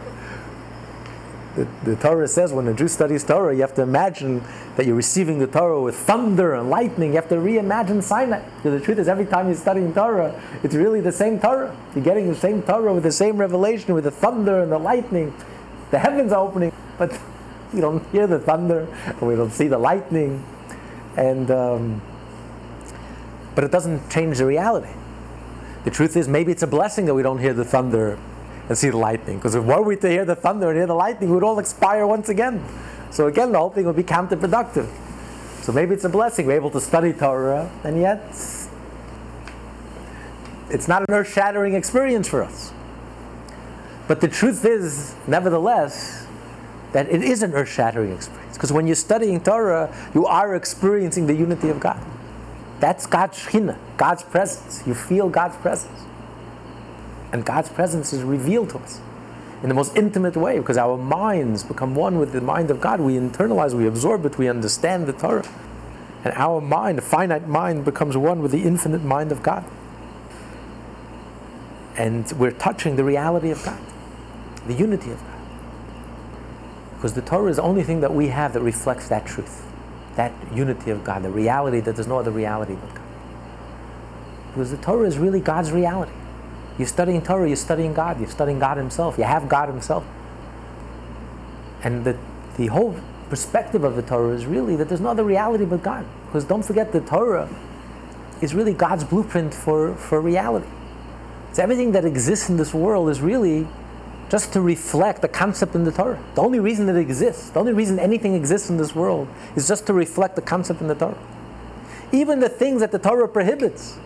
The, the, Torah says when a Jew studies Torah, you have to imagine that you're receiving the Torah with thunder and lightning. You have to reimagine Sinai. Because the truth is, every time you're studying Torah, it's really the same Torah. You're getting the same Torah with the same revelation, with the thunder and the lightning. The heavens are opening, but we don't hear the thunder and we don't see the lightning. And um, but it doesn't change the reality. The truth is, maybe it's a blessing that we don't hear the thunder and see the lightning. Because if were we to hear the thunder and hear the lightning, we would all expire once again. So again, the whole thing would be counterproductive. So maybe it's a blessing. We're able to study Torah, and yet it's not an earth shattering experience for us. But the truth is, nevertheless, that it is an earth shattering experience. Because when you're studying Torah, you are experiencing the unity of God. That's God's Shekhinah, God's presence. You feel God's presence. And God's presence is revealed to us in the most intimate way because our minds become one with the mind of God. We internalize, we absorb it, we understand the Torah. And our mind, a finite mind, becomes one with the infinite mind of God. And we're touching the reality of God, the unity of God. Because the Torah is the only thing that we have that reflects that truth, that unity of God, the reality that there's no other reality but God. Because the Torah is really God's reality. You're studying Torah, you're studying God, you're studying God Himself, you have God Himself. And the, the whole perspective of the Torah is really that there's no other reality but God. Because don't forget, the Torah is really God's blueprint for, for reality. So everything that exists in this world is really just to reflect the concept in the Torah. The only reason that it exists, the only reason anything exists in this world is just to reflect the concept in the Torah. Even the things that the Torah prohibits,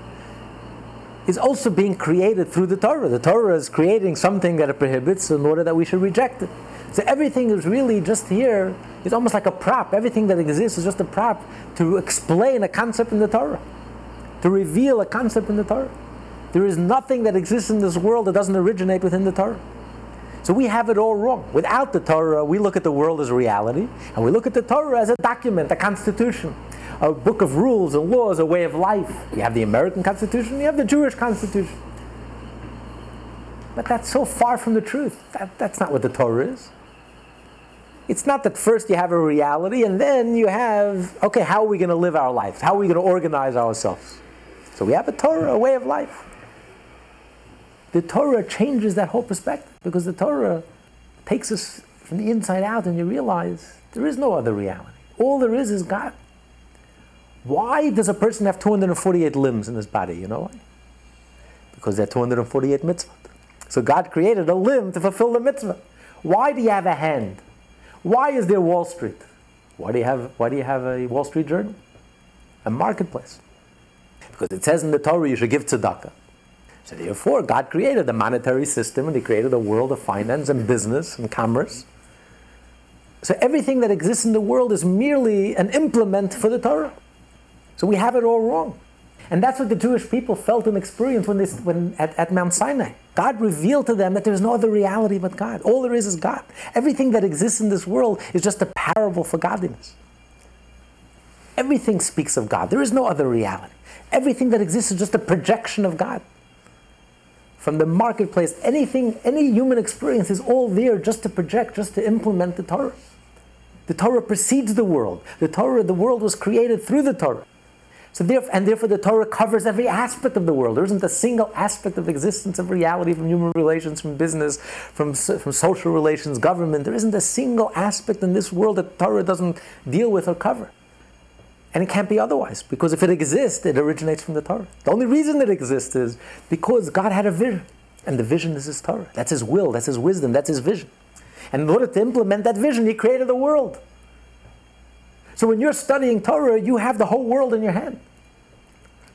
is also being created through the Torah. The Torah is creating something that it prohibits in order that we should reject it. So everything is really just here. It's almost like a prop. Everything that exists is just a prop to explain a concept in the Torah, to reveal a concept in the Torah. There is nothing that exists in this world that doesn't originate within the Torah. So we have it all wrong. Without the Torah, we look at the world as reality, and we look at the Torah as a document, a constitution a book of rules and laws, a way of life. You have the American Constitution, you have the Jewish Constitution. But that's so far from the truth. That, that's not what the Torah is. It's not that first you have a reality and then you have, okay, how are we going to live our life? How are we going to organize ourselves? So we have a Torah, a way of life. The Torah changes that whole perspective because the Torah takes us from the inside out and you realize there is no other reality. All there is is God. Why does a person have 248 limbs in his body? You know why? Because there are 248 mitzvot. So God created a limb to fulfill the mitzvah. Why do you have a hand? Why is there Wall Street? Why do you have, why do you have a Wall Street Journal? A marketplace. Because it says in the Torah you should give tzedakah. So therefore, God created a monetary system and He created a world of finance and business and commerce. So everything that exists in the world is merely an implement for the Torah. So we have it all wrong. And that's what the Jewish people felt and experienced when, they, when at, at Mount Sinai. God revealed to them that there's no other reality but God. All there is is God. Everything that exists in this world is just a parable for godliness. Everything speaks of God. There is no other reality. Everything that exists is just a projection of God. From the marketplace, anything, any human experience is all there just to project, just to implement the Torah. The Torah precedes the world. The Torah, the world was created through the Torah. So therefore, and therefore the Torah covers every aspect of the world. There isn't a single aspect of existence, of reality, from human relations, from business, from, from social relations, government. There isn't a single aspect in this world that Torah doesn't deal with or cover. And it can't be otherwise, because if it exists, it originates from the Torah. The only reason it exists is because God had a vision, and the vision is His Torah. That's His will, that's His wisdom, that's His vision. And in order to implement that vision, He created the world. So when you're studying Torah, you have the whole world in your hand.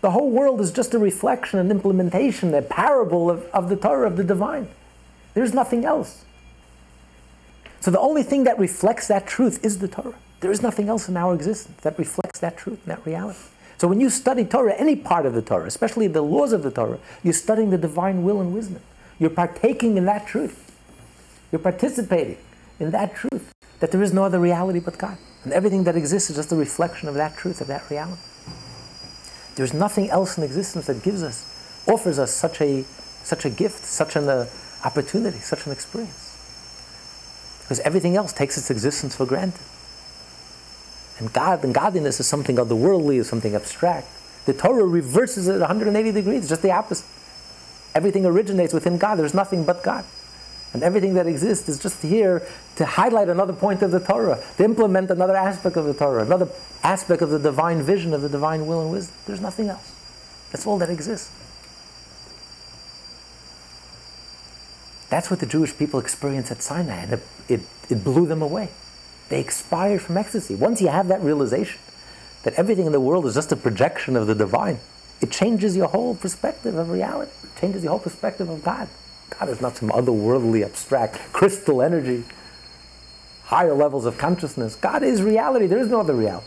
The whole world is just a reflection, an implementation, a parable of, of the Torah, of the divine. There's nothing else. So the only thing that reflects that truth is the Torah. There is nothing else in our existence that reflects that truth and that reality. So when you study Torah, any part of the Torah, especially the laws of the Torah, you're studying the divine will and wisdom. You're partaking in that truth. You're participating in that truth, that there is no other reality but God. And everything that exists is just a reflection of that truth, of that reality. There's nothing else in existence that gives us, offers us such a, such a gift, such an uh, opportunity, such an experience. Because everything else takes its existence for granted. And God and godliness is something otherworldly, is something abstract. The Torah reverses it 180 degrees, just the opposite. Everything originates within God. There's nothing but God. And everything that exists is just here to highlight another point of the Torah, to implement another aspect of the Torah, another aspect of the divine vision, of the divine will and wisdom. There's nothing else. That's all that exists. That's what the Jewish people experienced at Sinai, and it, it, it blew them away. They expired from ecstasy. Once you have that realization that everything in the world is just a projection of the divine, it changes your whole perspective of reality, it changes your whole perspective of God. God is not some otherworldly, abstract, crystal energy, higher levels of consciousness. God is reality. There is no other reality.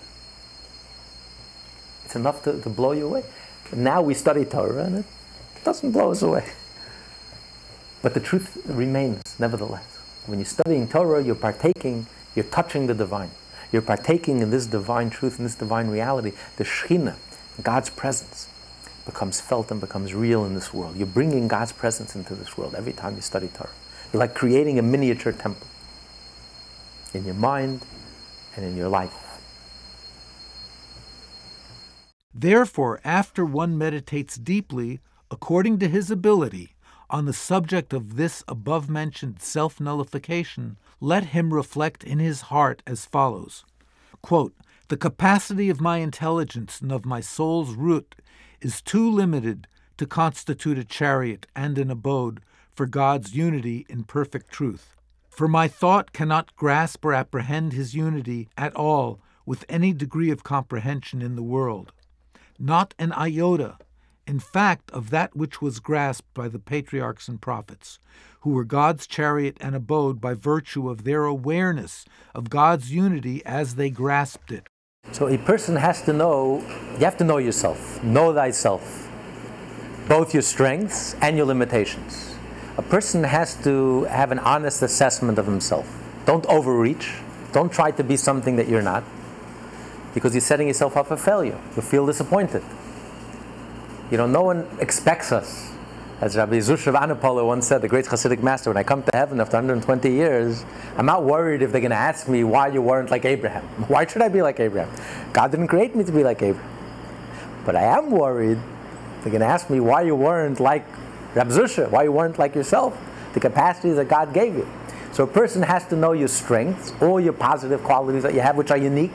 It's enough to, to blow you away. now we study Torah and it doesn't blow us away. But the truth remains, nevertheless. When you're studying Torah, you're partaking, you're touching the divine. You're partaking in this divine truth, in this divine reality, the Shekhinah, God's presence becomes felt and becomes real in this world. You're bringing God's presence into this world every time you study Torah. You're like creating a miniature temple in your mind and in your life. Therefore, after one meditates deeply, according to his ability, on the subject of this above mentioned self nullification, let him reflect in his heart as follows Quote, The capacity of my intelligence and of my soul's root is too limited to constitute a chariot and an abode for God's unity in perfect truth. For my thought cannot grasp or apprehend his unity at all with any degree of comprehension in the world. Not an iota, in fact, of that which was grasped by the patriarchs and prophets, who were God's chariot and abode by virtue of their awareness of God's unity as they grasped it. So a person has to know, you have to know yourself, know thyself, both your strengths and your limitations. A person has to have an honest assessment of himself. Don't overreach. Don't try to be something that you're not, because you're setting yourself up for failure. You'll feel disappointed. You know, no one expects us as Rabbi Zusha of Anipoli once said, the great Hasidic master, when I come to heaven after 120 years, I'm not worried if they're going to ask me why you weren't like Abraham. Why should I be like Abraham? God didn't create me to be like Abraham. But I am worried they're going to ask me why you weren't like Rabbi Zusha, why you weren't like yourself, the capacities that God gave you. So a person has to know your strengths, all your positive qualities that you have, which are unique.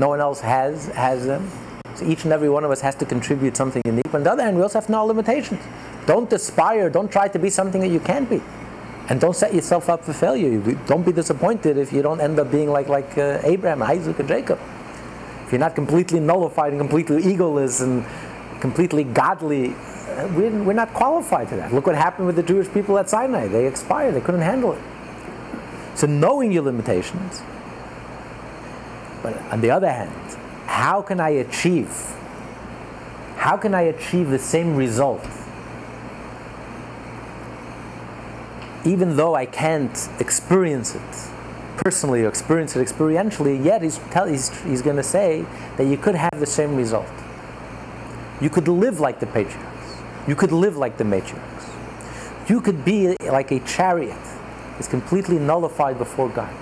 No one else has has them. So each and every one of us has to contribute something unique. But on the other hand, we also have to know our limitations. Don't aspire, don't try to be something that you can't be. And don't set yourself up for failure. Don't be disappointed if you don't end up being like, like uh, Abraham, Isaac, or Jacob. If you're not completely nullified and completely egoless and completely godly, uh, we're, we're not qualified to that. Look what happened with the Jewish people at Sinai. They expired, they couldn't handle it. So knowing your limitations But on the other hand, how can I achieve? How can I achieve the same result? Even though I can't experience it personally or experience it experientially, yet he's, tell, he's, he's going to say that you could have the same result. You could live like the patriarchs. You could live like the matriarchs. You could be like a chariot. It's completely nullified before God.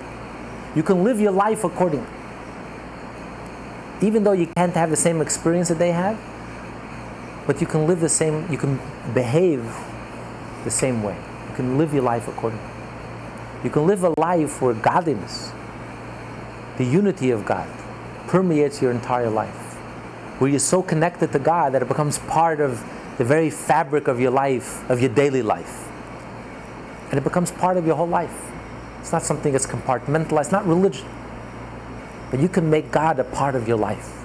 You can live your life accordingly. Even though you can't have the same experience that they have, but you can live the same, you can behave the same way. Can live your life accordingly. You can live a life where godliness, the unity of God, permeates your entire life. Where you're so connected to God that it becomes part of the very fabric of your life, of your daily life. And it becomes part of your whole life. It's not something that's compartmentalized, not religion. But you can make God a part of your life,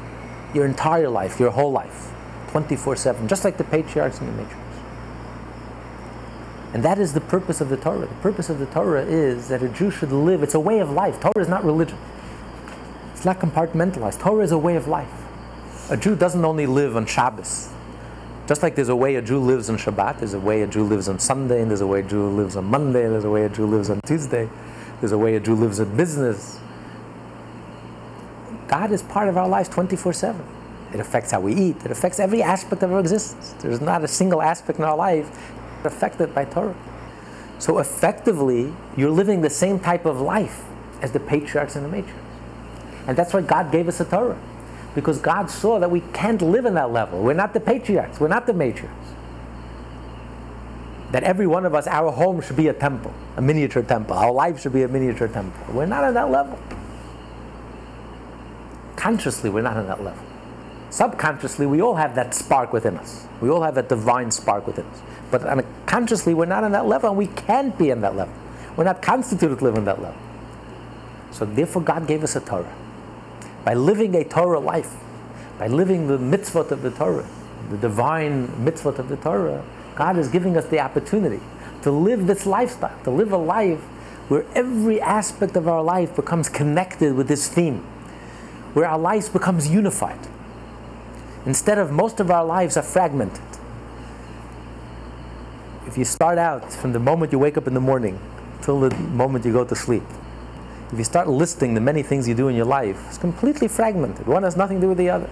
your entire life, your whole life, 24 7, just like the patriarchs and the matriarchs. And that is the purpose of the Torah. The purpose of the Torah is that a Jew should live, it's a way of life. Torah is not religion, it's not compartmentalized. Torah is a way of life. A Jew doesn't only live on Shabbos. Just like there's a way a Jew lives on Shabbat, there's a way a Jew lives on Sunday, and there's a way a Jew lives on Monday, and there's a way a Jew lives on Tuesday, there's a way a Jew lives in business. God is part of our lives 24 7. It affects how we eat, it affects every aspect of our existence. There's not a single aspect in our life affected by Torah. So effectively, you're living the same type of life as the patriarchs and the matriarchs. And that's why God gave us a Torah. Because God saw that we can't live in that level. We're not the patriarchs, we're not the matriarchs. That every one of us, our home should be a temple, a miniature temple. Our life should be a miniature temple. We're not on that level. Consciously, we're not on that level. Subconsciously, we all have that spark within us. We all have that divine spark within us. But unconsciously, we're not on that level, and we can't be on that level. We're not constituted to live on that level. So therefore, God gave us a Torah. By living a Torah life, by living the mitzvot of the Torah, the divine mitzvot of the Torah, God is giving us the opportunity to live this lifestyle, to live a life where every aspect of our life becomes connected with this theme, where our lives becomes unified. Instead of most of our lives are fragmented. If you start out from the moment you wake up in the morning till the moment you go to sleep, if you start listing the many things you do in your life, it's completely fragmented. One has nothing to do with the other.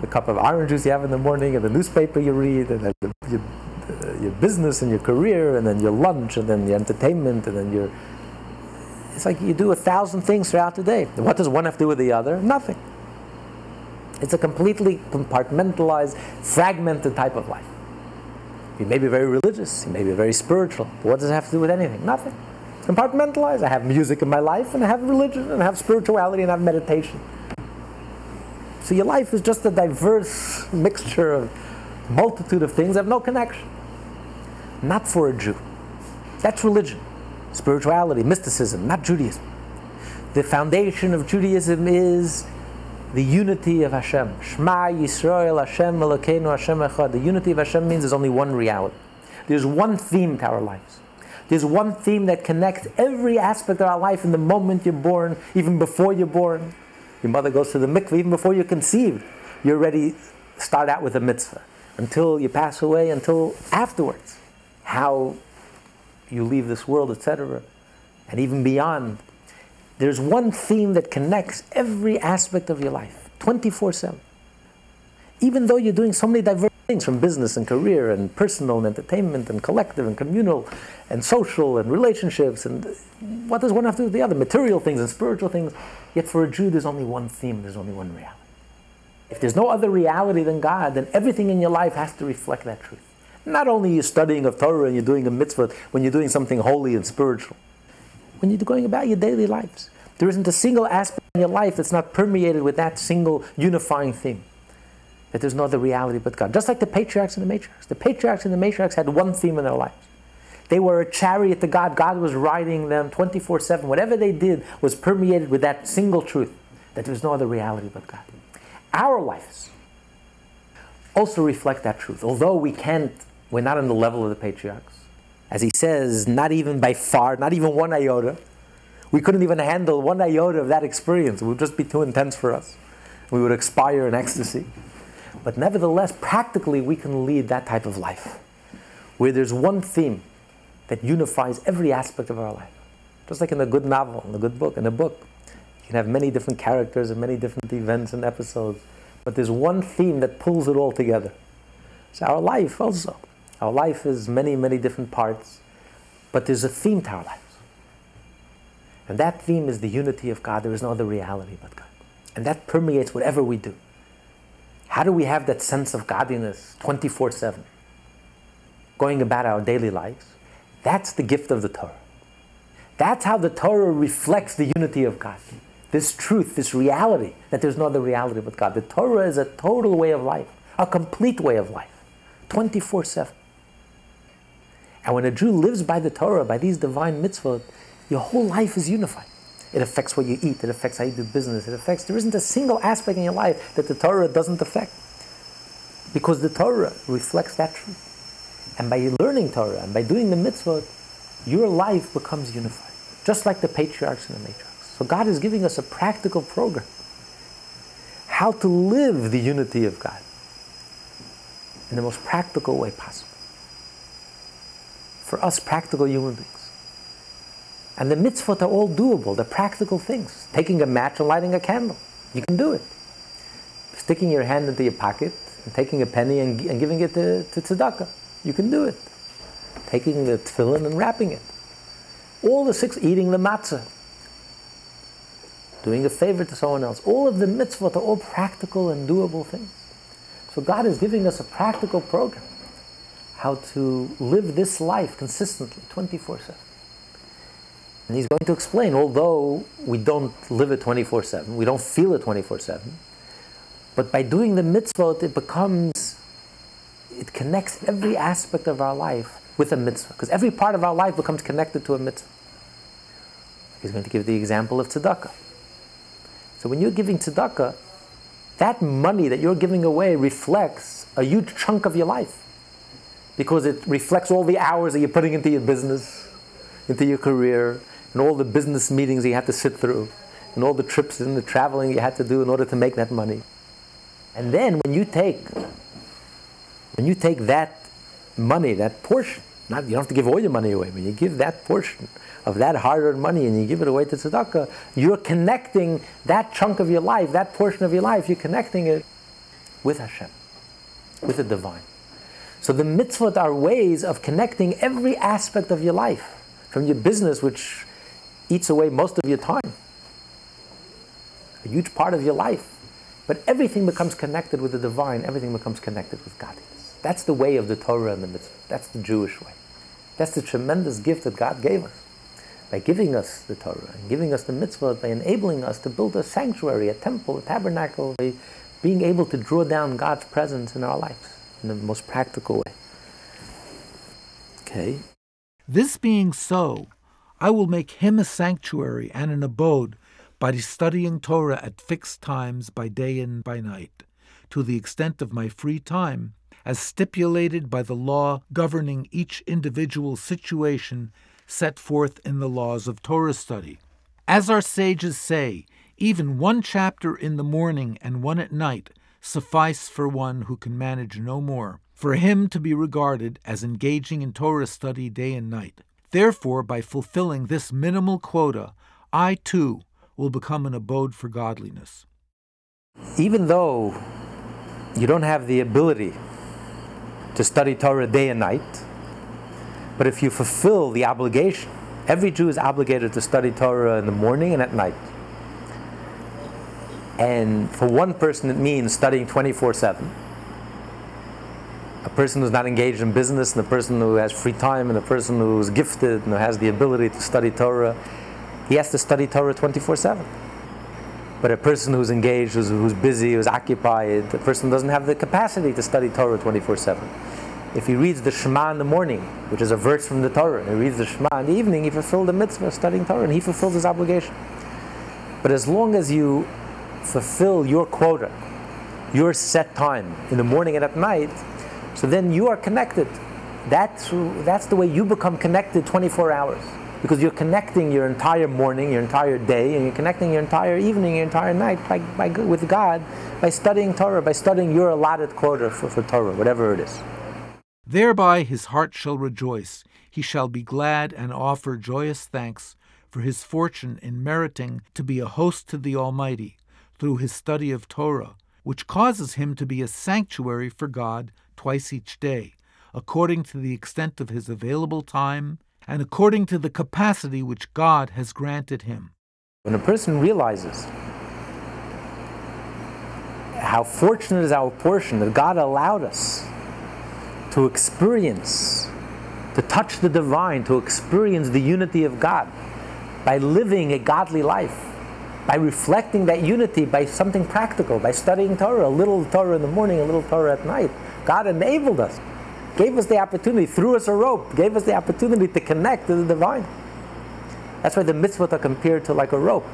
The cup of orange juice you have in the morning, and the newspaper you read, and then the, your, uh, your business and your career, and then your lunch, and then your entertainment, and then your. It's like you do a thousand things throughout the day. What does one have to do with the other? Nothing. It's a completely compartmentalized, fragmented type of life. You may be very religious, you may be very spiritual, what does it have to do with anything? Nothing. Compartmentalized. I have music in my life, and I have religion, and I have spirituality, and I have meditation. So your life is just a diverse mixture of multitude of things that have no connection. Not for a Jew. That's religion, spirituality, mysticism, not Judaism. The foundation of Judaism is the unity of Hashem. Shema Yisrael Hashem Elokeinu Hashem Echad. The unity of Hashem means there's only one reality. There's one theme to our lives. There's one theme that connects every aspect of our life in the moment you're born, even before you're born. Your mother goes to the mikveh even before you're conceived. You already start out with a mitzvah until you pass away, until afterwards. How you leave this world, etc. And even beyond. There's one theme that connects every aspect of your life, 24 7. Even though you're doing so many diverse things from business and career and personal and entertainment and collective and communal and social and relationships and what does one have to do with the other? Material things and spiritual things. Yet for a Jew, there's only one theme, there's only one reality. If there's no other reality than God, then everything in your life has to reflect that truth. Not only you're studying of Torah and you're doing a mitzvah, when you're doing something holy and spiritual, when you're going about your daily lives. There isn't a single aspect in your life that's not permeated with that single unifying theme. That there's no other reality but God. Just like the patriarchs and the matriarchs. The patriarchs and the matriarchs had one theme in their lives. They were a chariot to God. God was riding them 24 7. Whatever they did was permeated with that single truth that there's no other reality but God. Our lives also reflect that truth. Although we can't, we're not on the level of the patriarchs. As he says, not even by far, not even one iota. We couldn't even handle one iota of that experience. It would just be too intense for us. We would expire in ecstasy. But nevertheless, practically, we can lead that type of life where there's one theme that unifies every aspect of our life. Just like in a good novel, in a good book, in a book. You can have many different characters and many different events and episodes, but there's one theme that pulls it all together. So our life also. Our life is many, many different parts, but there's a theme to our lives. And that theme is the unity of God. There is no other reality but God. And that permeates whatever we do. How do we have that sense of godliness 24 7? Going about our daily lives. That's the gift of the Torah. That's how the Torah reflects the unity of God. This truth, this reality, that there's no other reality but God. The Torah is a total way of life, a complete way of life, 24 7. And when a Jew lives by the Torah, by these divine mitzvot, your whole life is unified. It affects what you eat, it affects how you do business, it affects, there isn't a single aspect in your life that the Torah doesn't affect. Because the Torah reflects that truth. And by learning Torah and by doing the mitzvot, your life becomes unified. Just like the patriarchs and the matriarchs. So God is giving us a practical program. How to live the unity of God in the most practical way possible. For us practical human beings. And the mitzvot are all doable. They're practical things. Taking a match and lighting a candle. You can do it. Sticking your hand into your pocket and taking a penny and, and giving it to, to tzedakah. You can do it. Taking the tefillin and wrapping it. All the six, eating the matzah. Doing a favor to someone else. All of the mitzvot are all practical and doable things. So God is giving us a practical program. How to live this life consistently, 24 7. And he's going to explain, although we don't live it 24 7, we don't feel it 24 7, but by doing the mitzvot, it becomes, it connects every aspect of our life with a mitzvah. Because every part of our life becomes connected to a mitzvah. He's going to give the example of tzedakah. So when you're giving tzedakah, that money that you're giving away reflects a huge chunk of your life. Because it reflects all the hours that you're putting into your business, into your career, and all the business meetings you had to sit through, and all the trips and the traveling you had to do in order to make that money. And then when you take when you take that money, that portion, not you don't have to give all your money away, when you give that portion of that hard-earned money and you give it away to tzedakah, you're connecting that chunk of your life, that portion of your life, you're connecting it with Hashem, with the divine. So the mitzvot are ways of connecting every aspect of your life, from your business, which eats away most of your time, a huge part of your life. But everything becomes connected with the divine, everything becomes connected with godliness. That's the way of the Torah and the mitzvah. That's the Jewish way. That's the tremendous gift that God gave us. By giving us the Torah and giving us the mitzvah, by enabling us to build a sanctuary, a temple, a tabernacle, by being able to draw down God's presence in our lives in the most practical way. Okay. This being so, I will make him a sanctuary and an abode by studying Torah at fixed times by day and by night, to the extent of my free time, as stipulated by the law governing each individual situation set forth in the laws of Torah study. As our sages say, even one chapter in the morning and one at night suffice for one who can manage no more, for him to be regarded as engaging in Torah study day and night. Therefore, by fulfilling this minimal quota, I too will become an abode for godliness. Even though you don't have the ability to study Torah day and night, but if you fulfill the obligation, every Jew is obligated to study Torah in the morning and at night. And for one person, it means studying 24 7. A person who's not engaged in business, and the person who has free time, and the person who's gifted and who has the ability to study Torah, he has to study Torah 24 7. But a person who's engaged, who's, who's busy, who's occupied, the person doesn't have the capacity to study Torah 24 7 if he reads the Shema in the morning, which is a verse from the Torah, and he reads the Shema in the evening, he fulfilled the mitzvah of studying Torah, and he fulfills his obligation. But as long as you fulfill your quota, your set time in the morning and at night, so then you are connected. That's, that's the way you become connected 24 hours. because you're connecting your entire morning, your entire day, and you're connecting your entire evening, your entire night by, by, with God by studying Torah, by studying your allotted quota for, for Torah, whatever it is. Thereby his heart shall rejoice. He shall be glad and offer joyous thanks for his fortune in meriting to be a host to the Almighty through his study of Torah, which causes him to be a sanctuary for God twice each day, according to the extent of his available time and according to the capacity which God has granted him. When a person realizes how fortunate is our portion that God allowed us to experience, to touch the divine, to experience the unity of God by living a godly life, by reflecting that unity by something practical, by studying Torah, a little Torah in the morning, a little Torah at night. God enabled us gave us the opportunity, threw us a rope, gave us the opportunity to connect to the divine. That's why the mitzvot are compared to like a rope.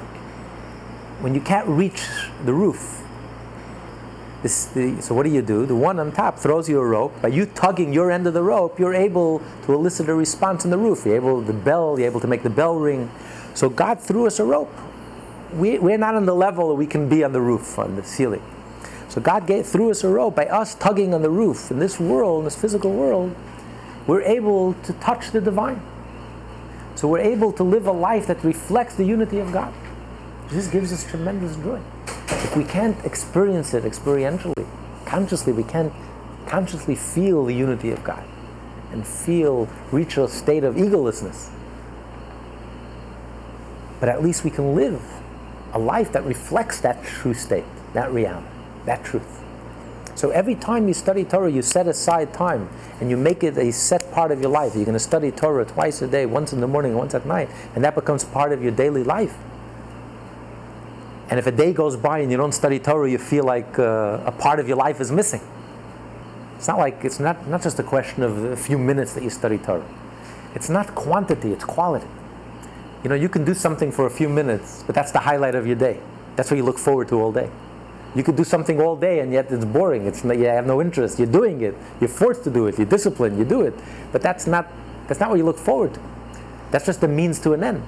When you can't reach the roof, this, the, so what do you do? The one on top throws you a rope. By you tugging your end of the rope, you're able to elicit a response in the roof. You're able the bell. You're able to make the bell ring. So God threw us a rope. We, we're not on the level that we can be on the roof, on the ceiling. So God gave, threw us a rope by us tugging on the roof. In this world, in this physical world, we're able to touch the divine. So we're able to live a life that reflects the unity of God. This gives us tremendous joy. If we can't experience it experientially, consciously, we can't consciously feel the unity of God and feel, reach a state of egolessness. But at least we can live a life that reflects that true state, that reality that truth. So every time you study Torah, you set aside time and you make it a set part of your life. You're going to study Torah twice a day, once in the morning, once at night, and that becomes part of your daily life. And if a day goes by and you don't study Torah, you feel like uh, a part of your life is missing. It's not like it's not, not just a question of a few minutes that you study Torah. It's not quantity, it's quality. You know, you can do something for a few minutes, but that's the highlight of your day. That's what you look forward to all day. You could do something all day and yet it's boring. It's you have no interest. You're doing it. You're forced to do it. You're disciplined. You do it. But that's not, that's not what you look forward to. That's just a means to an end.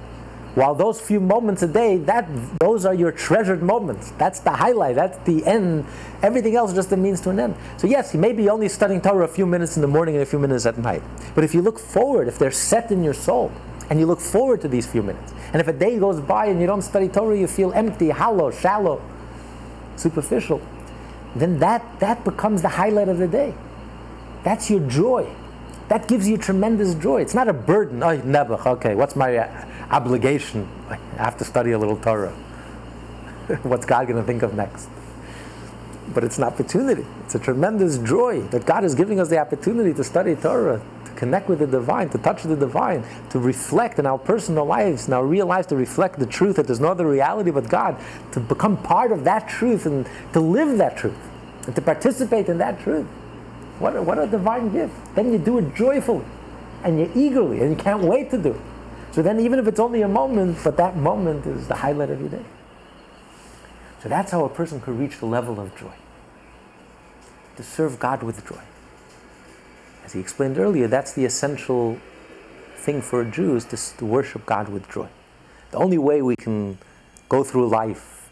While those few moments a day, that, those are your treasured moments. That's the highlight. That's the end. Everything else is just a means to an end. So yes, you may be only studying Torah a few minutes in the morning and a few minutes at night. But if you look forward, if they're set in your soul, and you look forward to these few minutes, and if a day goes by and you don't study Torah, you feel empty, hollow, shallow, superficial, then that, that becomes the highlight of the day. That's your joy. That gives you tremendous joy. It's not a burden. Oh, never. Okay, what's my uh, obligation? I have to study a little Torah. what's God going to think of next? But it's an opportunity. It's a tremendous joy that God is giving us the opportunity to study Torah, connect with the divine, to touch the divine, to reflect in our personal lives, in our real lives, to reflect the truth that there's no other reality but God, to become part of that truth and to live that truth and to participate in that truth. What a, what a divine gift. Then you do it joyfully and you eagerly and you can't wait to do it. So then, even if it's only a moment, but that moment is the highlight of your day. So that's how a person could reach the level of joy. To serve God with joy. As he explained earlier, that's the essential thing for a Jew is to, to worship God with joy. The only way we can go through life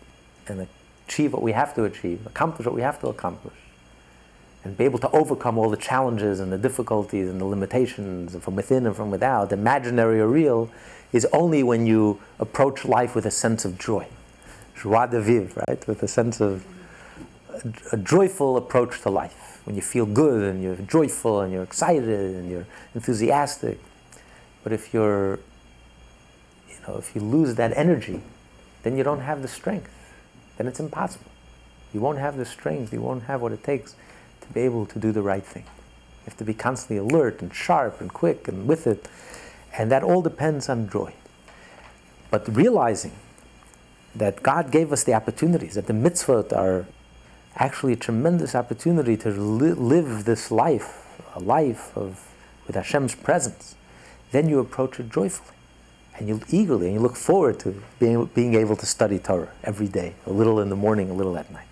and achieve what we have to achieve, accomplish what we have to accomplish, and be able to overcome all the challenges and the difficulties and the limitations from within and from without, imaginary or real, is only when you approach life with a sense of joy. Joie de vivre, right? With a sense of a joyful approach to life when you feel good and you're joyful and you're excited and you're enthusiastic. But if you're, you know, if you lose that energy, then you don't have the strength. Then it's impossible. You won't have the strength, you won't have what it takes to be able to do the right thing. You have to be constantly alert and sharp and quick and with it. And that all depends on joy. But realizing that God gave us the opportunities, that the mitzvot are actually a tremendous opportunity to li- live this life, a life of with Hashem's presence, then you approach it joyfully. And you eagerly, and you look forward to being, being able to study Torah every day, a little in the morning, a little at night.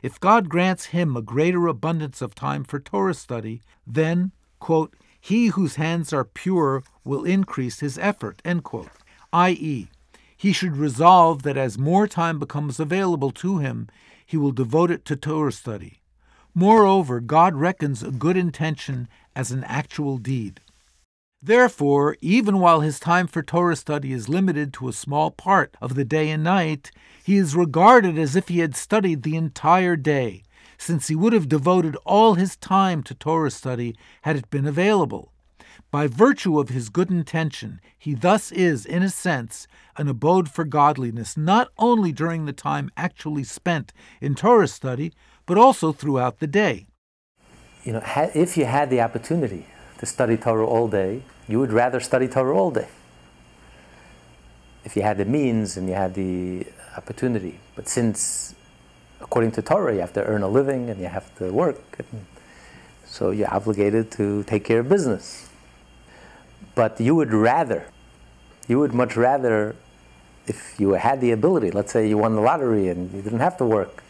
If God grants him a greater abundance of time for Torah study, then, quote, He whose hands are pure will increase his effort, end quote. i.e., he should resolve that as more time becomes available to him, he will devote it to Torah study. Moreover, God reckons a good intention as an actual deed. Therefore, even while his time for Torah study is limited to a small part of the day and night, he is regarded as if he had studied the entire day, since he would have devoted all his time to Torah study had it been available. By virtue of his good intention, he thus is, in a sense, an abode for godliness, not only during the time actually spent in Torah study, but also throughout the day. You know, if you had the opportunity to study Torah all day, you would rather study Torah all day. If you had the means and you had the opportunity. But since, according to Torah, you have to earn a living and you have to work, so you're obligated to take care of business. But you would rather, you would much rather, if you had the ability, let's say you won the lottery and you didn't have to work,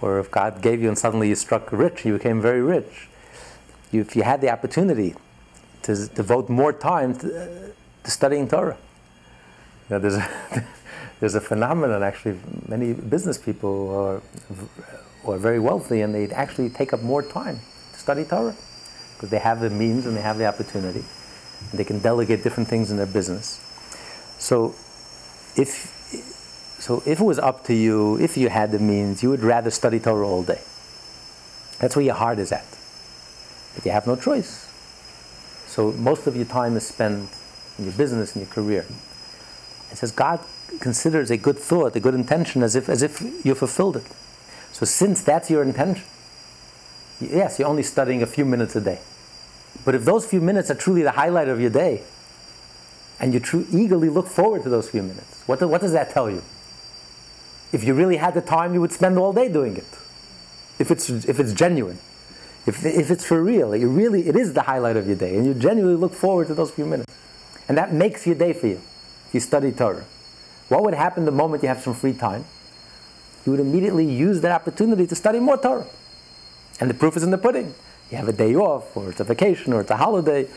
or if God gave you and suddenly you struck rich, you became very rich. You, if you had the opportunity to devote more time to, uh, to studying Torah. You know, there's, a, there's a phenomenon actually, many business people are very wealthy and they actually take up more time to study Torah because they have the means and they have the opportunity. They can delegate different things in their business. So if so if it was up to you, if you had the means, you would rather study Torah all day. That's where your heart is at. But you have no choice. So most of your time is spent in your business and your career. It says God considers a good thought, a good intention, as if as if you fulfilled it. So since that's your intention, yes, you're only studying a few minutes a day. But if those few minutes are truly the highlight of your day, and you tru- eagerly look forward to those few minutes, what, do, what does that tell you? If you really had the time, you would spend all day doing it. If it's, if it's genuine. If, if it's for real, it really it is the highlight of your day, and you genuinely look forward to those few minutes. And that makes your day for you. If you study Torah. What would happen the moment you have some free time? You would immediately use that opportunity to study more Torah. And the proof is in the pudding you have a day off, or it's a vacation, or it's a holiday,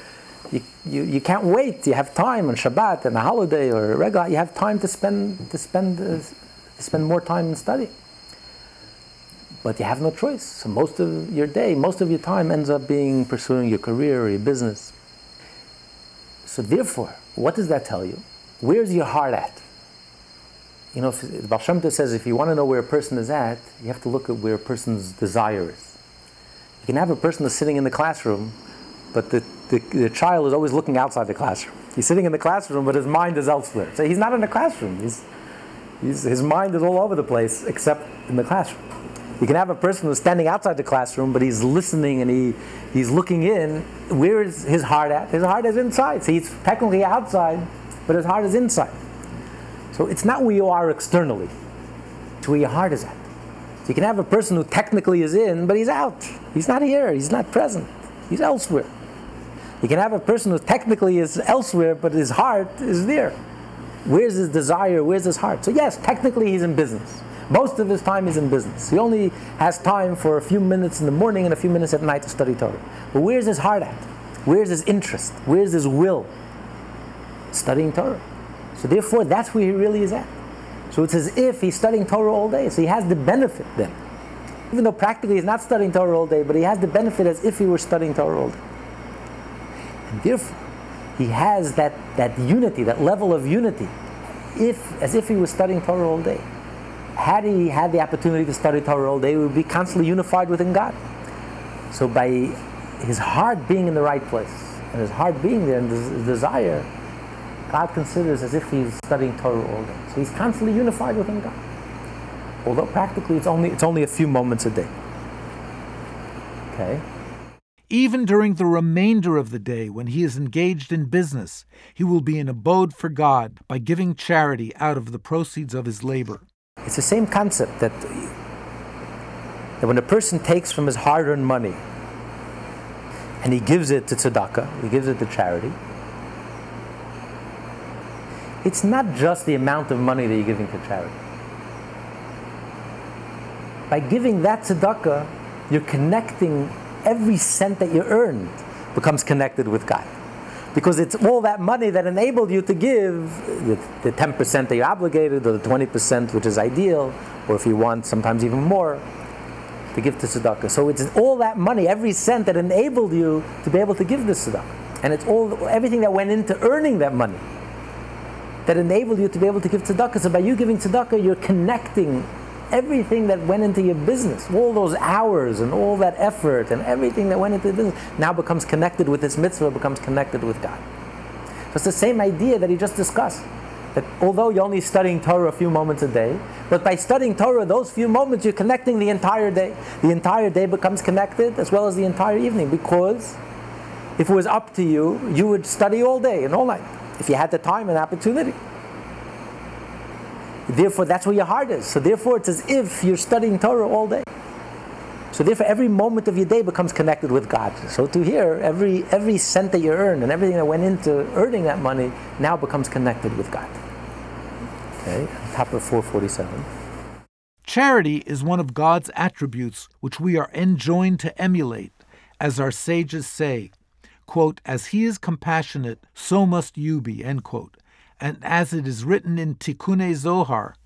you, you, you can't wait. You have time on Shabbat and a holiday or a regular. You have time to spend to spend uh, to spend more time in study. But you have no choice. So most of your day, most of your time ends up being pursuing your career or your business. So therefore, what does that tell you? Where's your heart at? You know, if, Baal Shem says if you want to know where a person is at, you have to look at where a person's desire is. You can have a person that's sitting in the classroom, but the, the, the, child is always looking outside the classroom. He's sitting in the classroom, but his mind is elsewhere. So he's not in the classroom. He's, he's, his mind is all over the place except in the classroom. You can have a person who's standing outside the classroom, but he's listening and he, he's looking in. Where is his heart at? His heart is inside. So he's technically outside, but his heart is inside. So it's not where you are externally, it's where your heart is at. So you can have a person who technically is in, but he's out. He's not here. He's not present. He's elsewhere. You can have a person who technically is elsewhere, but his heart is there. Where's his desire? Where's his heart? So, yes, technically he's in business. Most of his time is in business. He only has time for a few minutes in the morning and a few minutes at night to study Torah. But where's his heart at? Where's his interest? Where's his will? Studying Torah. So, therefore, that's where he really is at. So it's as if he's studying Torah all day. So he has the benefit then. Even though practically he's not studying Torah all day, but he has the benefit as if he were studying Torah all day. And therefore, he has that, that unity, that level of unity, if as if he was studying Torah all day. Had he had the opportunity to study Torah all day, he would be constantly unified within God. So by his heart being in the right place, and his heart being there, and his desire, God considers as if he's studying Torah all day. So he's constantly unified within God. Although practically it's only, it's only a few moments a day. Okay? Even during the remainder of the day, when he is engaged in business, he will be an abode for God by giving charity out of the proceeds of his labor. It's the same concept that, that when a person takes from his hard earned money and he gives it to tzedakah, he gives it to charity, it's not just the amount of money that you're giving to charity. By giving that tzedakah, you're connecting every cent that you earned becomes connected with God. Because it's all that money that enabled you to give the, the 10% that you're obligated, or the 20% which is ideal, or if you want, sometimes even more, to give to tzedakah. So it's all that money, every cent that enabled you to be able to give this tzedakah. And it's all everything that went into earning that money that enabled you to be able to give tzedakah. So by you giving tzedakah, you're connecting everything that went into your business, all those hours and all that effort and everything that went into the business now becomes connected with this mitzvah, becomes connected with God. So it's the same idea that he just discussed. That although you're only studying Torah a few moments a day, but by studying Torah those few moments, you're connecting the entire day. The entire day becomes connected as well as the entire evening because if it was up to you, you would study all day and all night if you had the time and opportunity. Therefore, that's where your heart is. So, therefore, it's as if you're studying Torah all day. So, therefore, every moment of your day becomes connected with God. So, to here, every every cent that you earn and everything that went into earning that money now becomes connected with God. Okay, top of 447. Charity is one of God's attributes which we are enjoined to emulate, as our sages say, quote, as he is compassionate, so must you be, end quote and as it is written in Tikkun Zohar,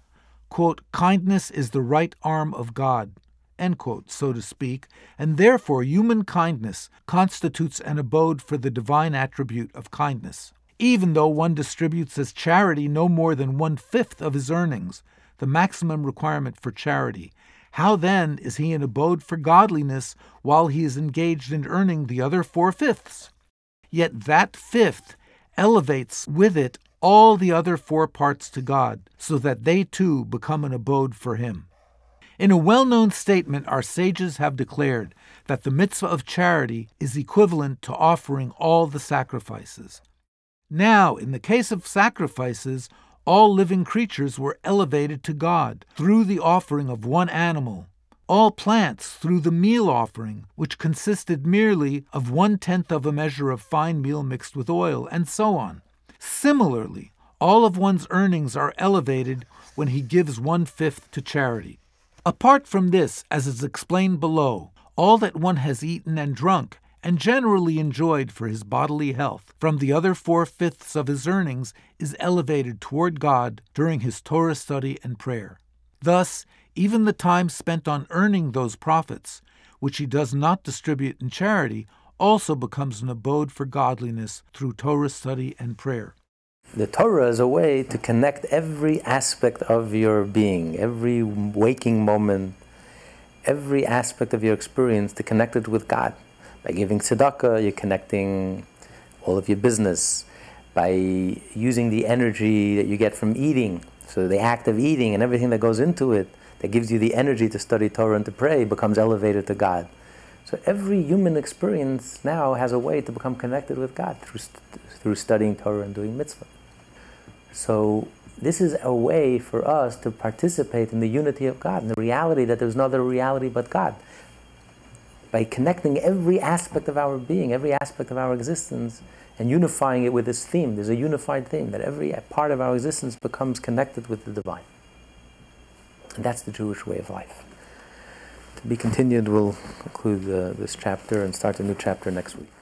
quote, kindness is the right arm of God, end quote, so to speak, and therefore human kindness constitutes an abode for the divine attribute of kindness. Even though one distributes as charity no more than one fifth of his earnings, the maximum requirement for charity, how then is he an abode for godliness while he is engaged in earning the other four fifths? Yet that fifth elevates with it all the other four parts to God, so that they too become an abode for Him. In a well known statement, our sages have declared that the mitzvah of charity is equivalent to offering all the sacrifices. Now, in the case of sacrifices, all living creatures were elevated to God through the offering of one animal, all plants through the meal offering, which consisted merely of one tenth of a measure of fine meal mixed with oil, and so on. Similarly, all of one's earnings are elevated when he gives one fifth to charity. Apart from this, as is explained below, all that one has eaten and drunk and generally enjoyed for his bodily health from the other four fifths of his earnings is elevated toward God during his Torah study and prayer. Thus, even the time spent on earning those profits, which he does not distribute in charity, also becomes an abode for godliness through Torah study and prayer. The Torah is a way to connect every aspect of your being, every waking moment, every aspect of your experience to connect it with God. By giving tzedakah, you're connecting all of your business. By using the energy that you get from eating, so the act of eating and everything that goes into it, that gives you the energy to study Torah and to pray, becomes elevated to God. So every human experience now has a way to become connected with God through, through studying Torah and doing mitzvah. So this is a way for us to participate in the unity of God, in the reality that there's no other reality but God. By connecting every aspect of our being, every aspect of our existence, and unifying it with this theme. There's a unified theme that every part of our existence becomes connected with the divine. And that's the Jewish way of life. To be continued, we'll conclude uh, this chapter and start a new chapter next week.